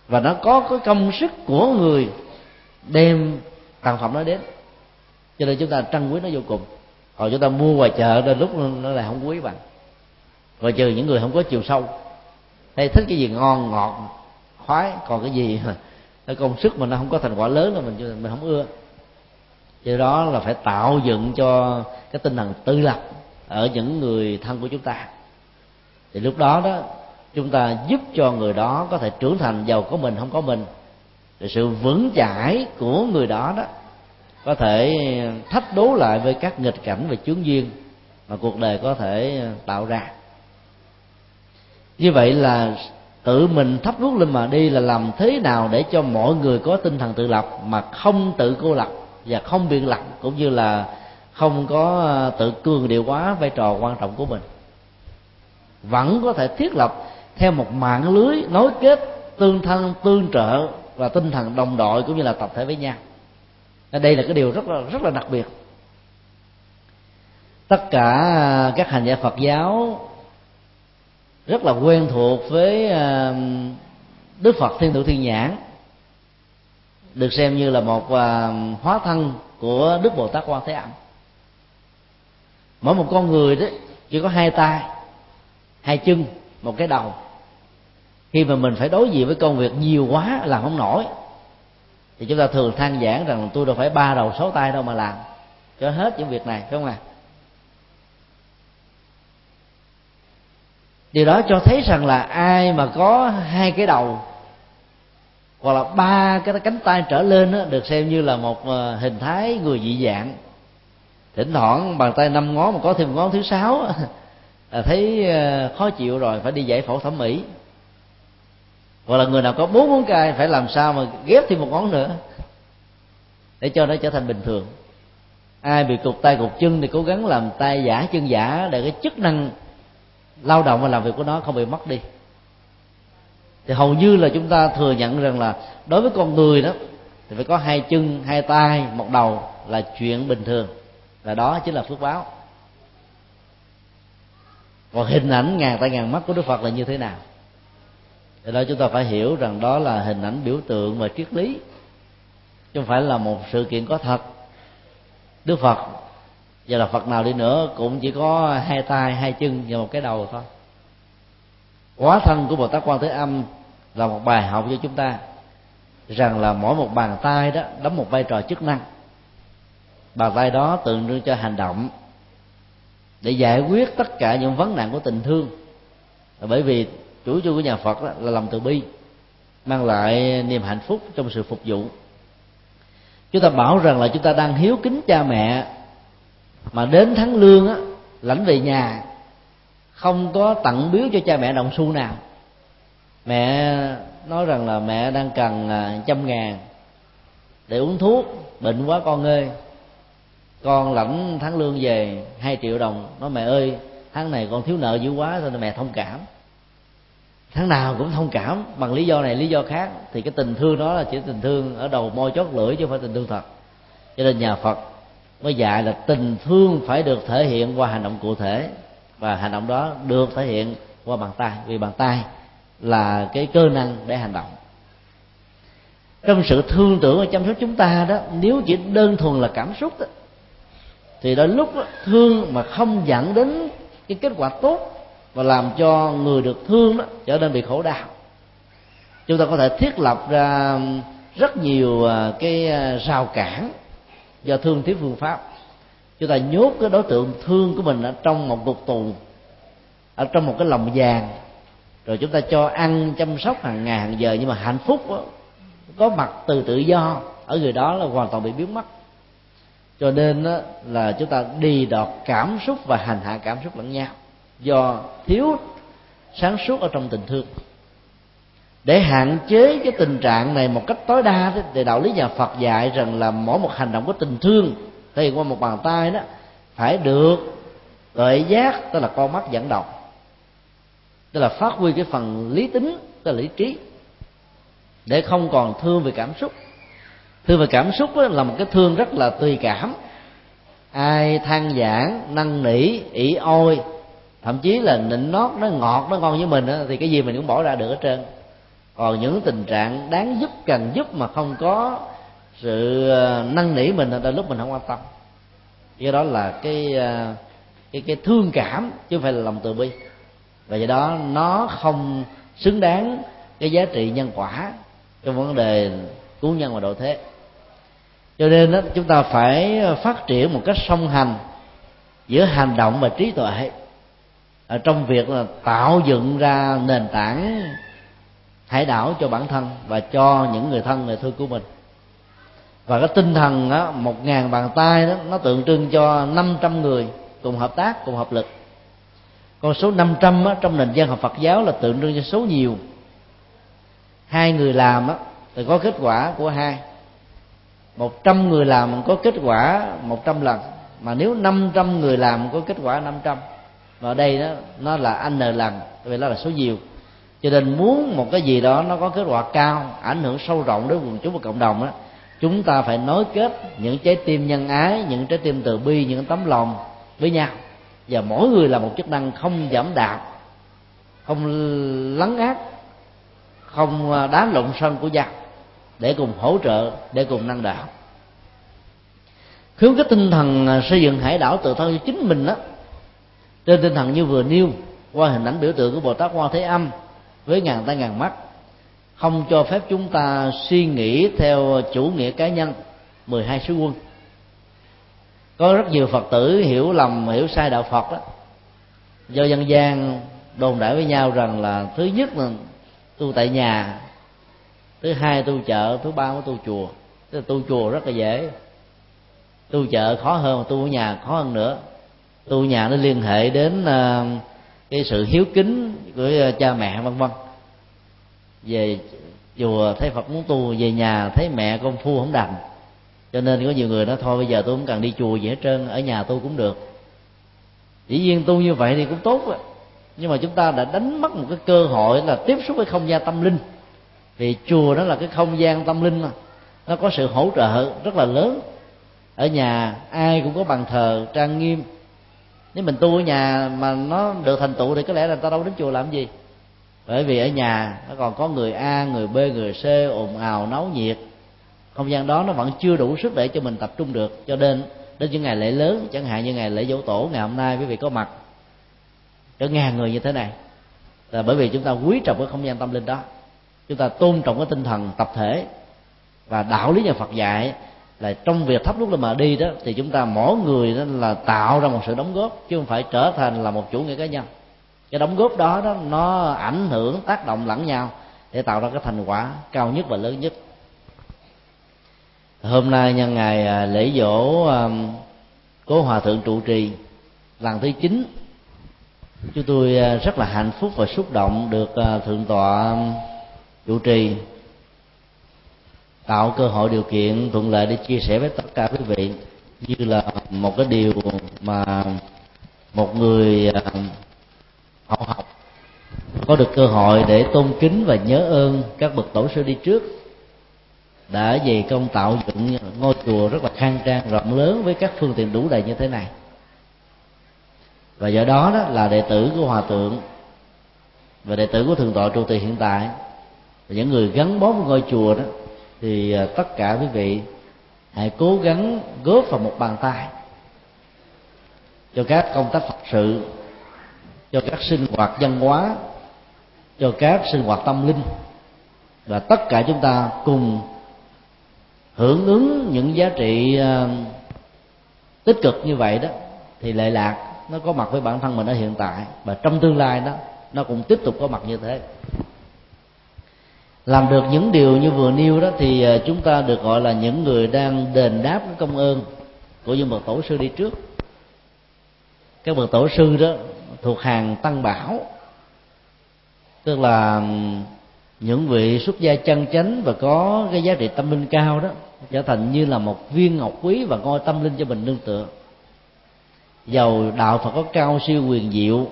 và nó có cái công sức của người đem sản phẩm nó đến. Cho nên chúng ta trân quý nó vô cùng. Còn chúng ta mua ngoài chợ đến lúc nó lại không quý bằng rồi trừ những người không có chiều sâu. Hay thích cái gì ngon, ngọt, khoái, còn cái gì nó công sức mà nó không có thành quả lớn là mình mình không ưa. Do đó là phải tạo dựng cho cái tinh thần tự lập ở những người thân của chúng ta. Thì lúc đó đó chúng ta giúp cho người đó có thể trưởng thành, giàu có mình, không có mình. Thì sự vững chãi của người đó đó có thể thách đố lại với các nghịch cảnh và chướng duyên mà cuộc đời có thể tạo ra. Như vậy là tự mình thắp đuốc lên mà đi là làm thế nào để cho mọi người có tinh thần tự lập mà không tự cô lập và không biện lập, cũng như là không có ờ, tự cường điệu quá vai trò quan trọng của mình. Vẫn có thể thiết lập theo một mạng lưới nối kết tương thân, tương trợ và tinh thần đồng đội cũng như là tập thể với nhau. Đây là cái điều rất là rất là đặc biệt. Tất cả các hành giả Phật giáo rất là quen thuộc với Đức Phật Thiên Thủ Thiên Nhãn, được xem như là một hóa thân của Đức Bồ Tát Quan Thế Âm. Mỗi một con người đó chỉ có hai tay, hai chân, một cái đầu khi mà mình phải đối diện với công việc nhiều quá làm không nổi. Thì chúng ta thường than giảng rằng tôi đâu phải ba đầu sáu tay đâu mà làm cho hết những việc này phải không ạ? À? điều đó cho thấy rằng là ai mà có hai cái đầu hoặc là ba cái cánh tay trở lên đó, được xem như là một ờ, hình thái người dị dạng. Thỉnh thoảng bàn tay năm ngón mà có thêm ngón thứ sáu là thấy ờ, khó chịu rồi phải đi giải phẫu thẩm mỹ hoặc là người nào có bốn ngón tay, phải làm sao mà ghép thêm một ngón nữa? Để cho nó trở thành bình thường. Ai bị cục tay cục chân thì cố gắng làm tay giả chân giả để cái chức năng lao động và làm việc của nó không bị mất đi. Thì hầu như là chúng ta thừa nhận rằng là đối với con người đó, thì phải có hai chân, hai tay, một đầu là chuyện bình thường. Là đó chính là phước báo. Còn hình ảnh ngàn tay ngàn mắt của đức phật là như thế nào? Thì đó chúng ta phải hiểu rằng đó là hình ảnh biểu tượng và triết lý. Chứ không phải là một sự kiện có thật. Đức phật, và là phật nào đi nữa, cũng chỉ có hai tay, hai chân và một cái đầu thôi. Quá thân của bồ tát quan thế âm là một bài học cho chúng ta rằng là mỗi một bàn tay đó đóng một vai trò chức năng. Bàn tay đó tượng trưng cho hành động để giải quyết tất cả những vấn nạn của tình thương. Bởi vì chủ trương của nhà phật đó là lòng từ bi, mang lại niềm hạnh phúc trong sự phục vụ. Chúng ta bảo rằng là chúng ta đang hiếu kính cha mẹ, mà đến tháng lương á, lãnh về nhà, không có tặng biếu cho cha mẹ đồng xu nào. Mẹ nói rằng là mẹ đang cần à, trăm ngàn để uống thuốc, bệnh quá con ơi. Con lãnh tháng lương về hai triệu đồng. Nói mẹ ơi, tháng này con thiếu nợ dữ quá nên mẹ thông cảm? Tháng nào cũng thông cảm bằng lý do này lý do khác. Thì cái tình thương đó là chỉ tình thương ở đầu môi chót lưỡi chứ không phải tình thương thật. Cho nên nhà phật mới dạy là tình thương phải được thể hiện qua hành động cụ thể. Và hành động đó được thể hiện qua bàn tay vì bàn tay là cái cơ năng để hành động. Trong sự thương tưởng và chăm sóc chúng ta đó nếu chỉ đơn thuần là cảm xúc đó, thì đôi lúc đó, thương mà không dẫn đến cái kết quả tốt và làm cho người được thương đó trở nên bị khổ đau. Chúng ta có thể thiết lập ra rất nhiều à, cái à, rào cản do thương thiếu phương pháp. Chúng ta nhốt cái đối tượng thương của mình ở trong một ngục tù ở trong một cái lồng vàng. Rồi chúng ta cho ăn chăm sóc hàng ngày hàng giờ nhưng mà hạnh phúc đó, có mặt từ tự do ở người đó là hoàn toàn bị biến mất. Cho nên đó, là chúng ta đi đọt cảm xúc và hành hạ cảm xúc lẫn nhau do thiếu sáng suốt ở trong tình thương. Để hạn chế cái tình trạng này một cách tối đa thì đạo lý nhà Phật dạy rằng là mỗi một hành động có tình thương thì qua một bàn tay đó, phải được gợi giác, tức là con mắt dẫn động tức là phát huy cái phần lý tính, tức là lý trí, để không còn thương về cảm xúc. Thương về cảm xúc là một cái thương rất là tùy cảm. Ai than giảng, năn nỉ, ỷ ôi thậm chí là nịnh nót nó ngọt nó ngon với mình đó, thì cái gì mình cũng bỏ ra được hết trơn. Còn những tình trạng đáng giúp cần giúp mà không có sự ờ, năn nỉ mình là lúc mình không quan tâm. Do đó là cái ờ, cái cái thương cảm chứ không phải là lòng từ bi. Và do đó nó không xứng đáng cái giá trị nhân quả trong vấn đề cứu nhân và độ thế. Cho nên đó, chúng ta phải phát triển một cách song hành giữa hành động và trí tuệ ở trong việc là tạo dựng ra nền tảng hải đảo cho bản thân và cho những người thân người thương của mình. Và cái tinh thần đó, một ngàn bàn tay đó nó tượng trưng cho 500 người cùng hợp tác cùng hợp lực. Con số 500 á, trong nền văn học Phật giáo là tượng trưng cho số nhiều. Hai người làm á thì có kết quả của hai. Một trăm người làm có kết quả một trăm lần mà nếu năm trăm người làm có kết quả năm trăm và ở đây đó, nó là n lần vì nó là số nhiều. Cho nên muốn một cái gì đó nó có kết quả cao, ảnh hưởng sâu rộng đến quần chúng và cộng đồng đó chúng ta phải nối kết những trái tim nhân ái, những trái tim từ bi, những tấm lòng với nhau. Và mỗi người là một chức năng không giảm đạp, không lấn át, không à, đá lộn sân của nhau để cùng hỗ trợ, để cùng năng đạo. Khuyến khích tinh thần à, xây dựng hải đảo tự thân cho chính mình đó trên tinh thần như vừa nêu, qua hình ảnh biểu tượng của bồ tát quan thế âm, với ngàn tay ngàn mắt, không cho phép chúng ta suy nghĩ theo chủ nghĩa cá nhân 12 sứ quân. Có rất nhiều phật tử hiểu lầm, hiểu sai đạo phật đó. Do dân gian đồn đại với nhau rằng là thứ nhất là tu tại nhà, thứ hai tu chợ, thứ ba có tu chùa. Tức là tu chùa rất là dễ. Tu chợ khó hơn, tu ở nhà khó hơn nữa tu nhà nó liên hệ đến ờ, cái sự hiếu kính của ờ, cha mẹ, vân vân. Về chùa thấy phật muốn tu, về nhà thấy mẹ con phu không đành. Cho nên có nhiều người nói, thôi bây giờ tôi không cần đi chùa gì hết trơn, ở nhà tôi cũng được. Dĩ nhiên tu như vậy thì cũng tốt rồi nhưng mà chúng ta đã đánh mất một cái cơ hội là tiếp xúc với không gian tâm linh. Vì chùa đó là cái không gian tâm linh mà. Nó có sự hỗ trợ rất là lớn. Ở nhà ai cũng có bàn thờ, trang nghiêm nếu mình tu ở nhà mà nó được thành tựu thì có lẽ là ta đâu đến chùa làm gì. Bởi vì ở nhà nó còn có người a, người b, người c, ồn ào, náo nhiệt. Không gian đó nó vẫn chưa đủ sức để cho mình tập trung được. Cho nên, đến những ngày lễ lớn, chẳng hạn như ngày lễ dỗ tổ ngày hôm nay quý vị có mặt cỡ ngàn người như thế này, là bởi vì chúng ta quý trọng cái không gian tâm linh đó. Chúng ta tôn trọng cái tinh thần tập thể và đạo lý nhà Phật dạy là trong việc thắp nút lên mà đi đó, thì chúng ta mỗi người đó là tạo ra một sự đóng góp, chứ không phải trở thành là một chủ nghĩa cá nhân. Cái đóng góp đó đó, nó ảnh hưởng, tác động lẫn nhau để tạo ra cái thành quả cao nhất và lớn nhất. Hôm nay nhân ngày à, lễ dỗ à, cố hòa thượng trụ trì, lần thứ chín, chúng tôi à, rất là hạnh phúc và xúc động được thượng tọa trụ trì tạo cơ hội điều kiện thuận lợi để chia sẻ với tất cả quý vị, như là một cái điều mà một người à, học học có được cơ hội để tôn kính và nhớ ơn các bậc tổ sư đi trước, đã dày công tạo dựng ngôi chùa rất là khang trang, rộng lớn với các phương tiện đủ đầy như thế này. Và do đó đó là đệ tử của hòa thượng và đệ tử của thượng tọa trụ trì hiện tại, và những người gắn bó với ngôi chùa đó thì ờ, tất cả quý vị hãy cố gắng góp vào một bàn tay cho các công tác phật sự, cho các sinh hoạt văn hóa, cho các sinh hoạt tâm linh. Và tất cả chúng ta cùng hưởng ứng những giá trị ờ, tích cực như vậy đó, thì lệ lạc nó có mặt với bản thân mình ở hiện tại và trong tương lai đó, nó cũng tiếp tục có mặt như thế làm được những điều như vừa nêu đó thì à, chúng ta được gọi là những người đang đền đáp cái công ơn của những bậc tổ sư đi trước. Các bậc tổ sư đó thuộc hàng tăng bảo, tức là những vị xuất gia chân chánh và có cái giá trị tâm linh cao đó, trở thành như là một viên ngọc quý và ngôi tâm linh cho mình nương tựa. Dầu đạo phật có cao siêu quyền diệu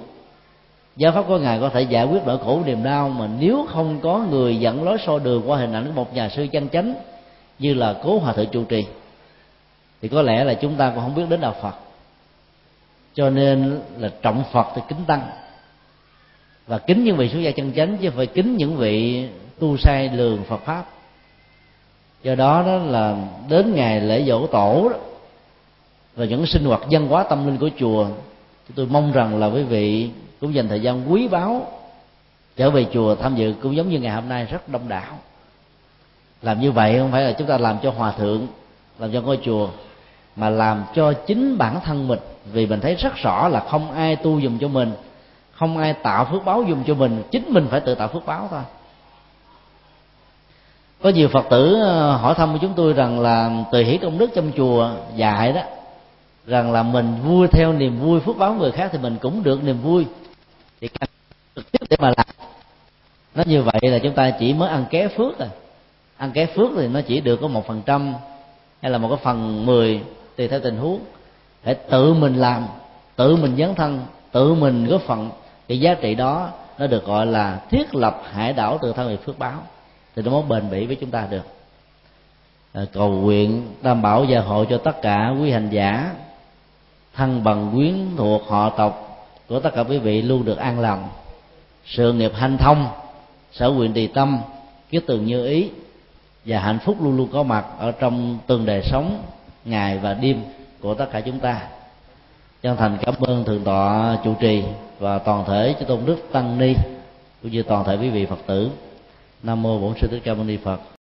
giáo pháp của ngài có thể giải quyết nỗi khổ niềm đau mà nếu không có người dẫn lối soi đường qua hình ảnh của một nhà sư chân chánh như là cố hòa thượng trụ trì thì có lẽ là chúng ta cũng không biết đến đạo phật. Cho nên là trọng phật thì kính tăng. Và kính những vị xuất gia chân chánh chứ phải kính những vị tu sai lường phật pháp. Do đó đó là đến ngày lễ dỗ tổ đó, và những sinh hoạt văn hóa tâm linh của chùa tôi mong rằng là quý vị cũng dành thời gian quý báu trở về chùa tham dự cũng giống như ngày hôm nay, rất đông đảo. Làm như vậy không phải là chúng ta làm cho hòa thượng, làm cho ngôi chùa, mà làm cho chính bản thân mình. Vì mình thấy rất rõ là không ai tu dùng cho mình, không ai tạo phước báo dùng cho mình, chính mình phải tự tạo phước báo thôi. Có nhiều phật tử ờ, hỏi thăm với chúng tôi rằng là từ hỷ công đức trong chùa dạy đó, rằng là mình vui theo niềm vui phước báo người khác thì mình cũng được niềm vui thì trực tiếp để mà làm. Nó như vậy là chúng ta chỉ mới ăn ké phước à ăn ké phước thì nó chỉ được có một phần trăm hay là một cái phần mười tùy theo tình huống. Phải tự mình làm tự mình dấn thân tự mình góp phần cái giá trị đó nó được gọi là thiết lập hải đảo từ thân về phước báo. Thì nó mới bền bỉ với chúng ta được. À, cầu nguyện đảm bảo gia hộ cho tất cả quý hành giả thân bằng quyến thuộc họ tộc của tất cả quý vị luôn được an lành. Sự nghiệp hanh thông, sở quyền tùy tâm kiết tường như ý và hạnh phúc luôn luôn có mặt ở trong từng đời sống, ngày và đêm của tất cả chúng ta. Chân thành cảm ơn thượng tọa chủ trì và toàn thể cho tôn đức tăng ni, cũng như toàn thể quý vị phật tử. Nam mô bổn sư thích ca mâu ni phật.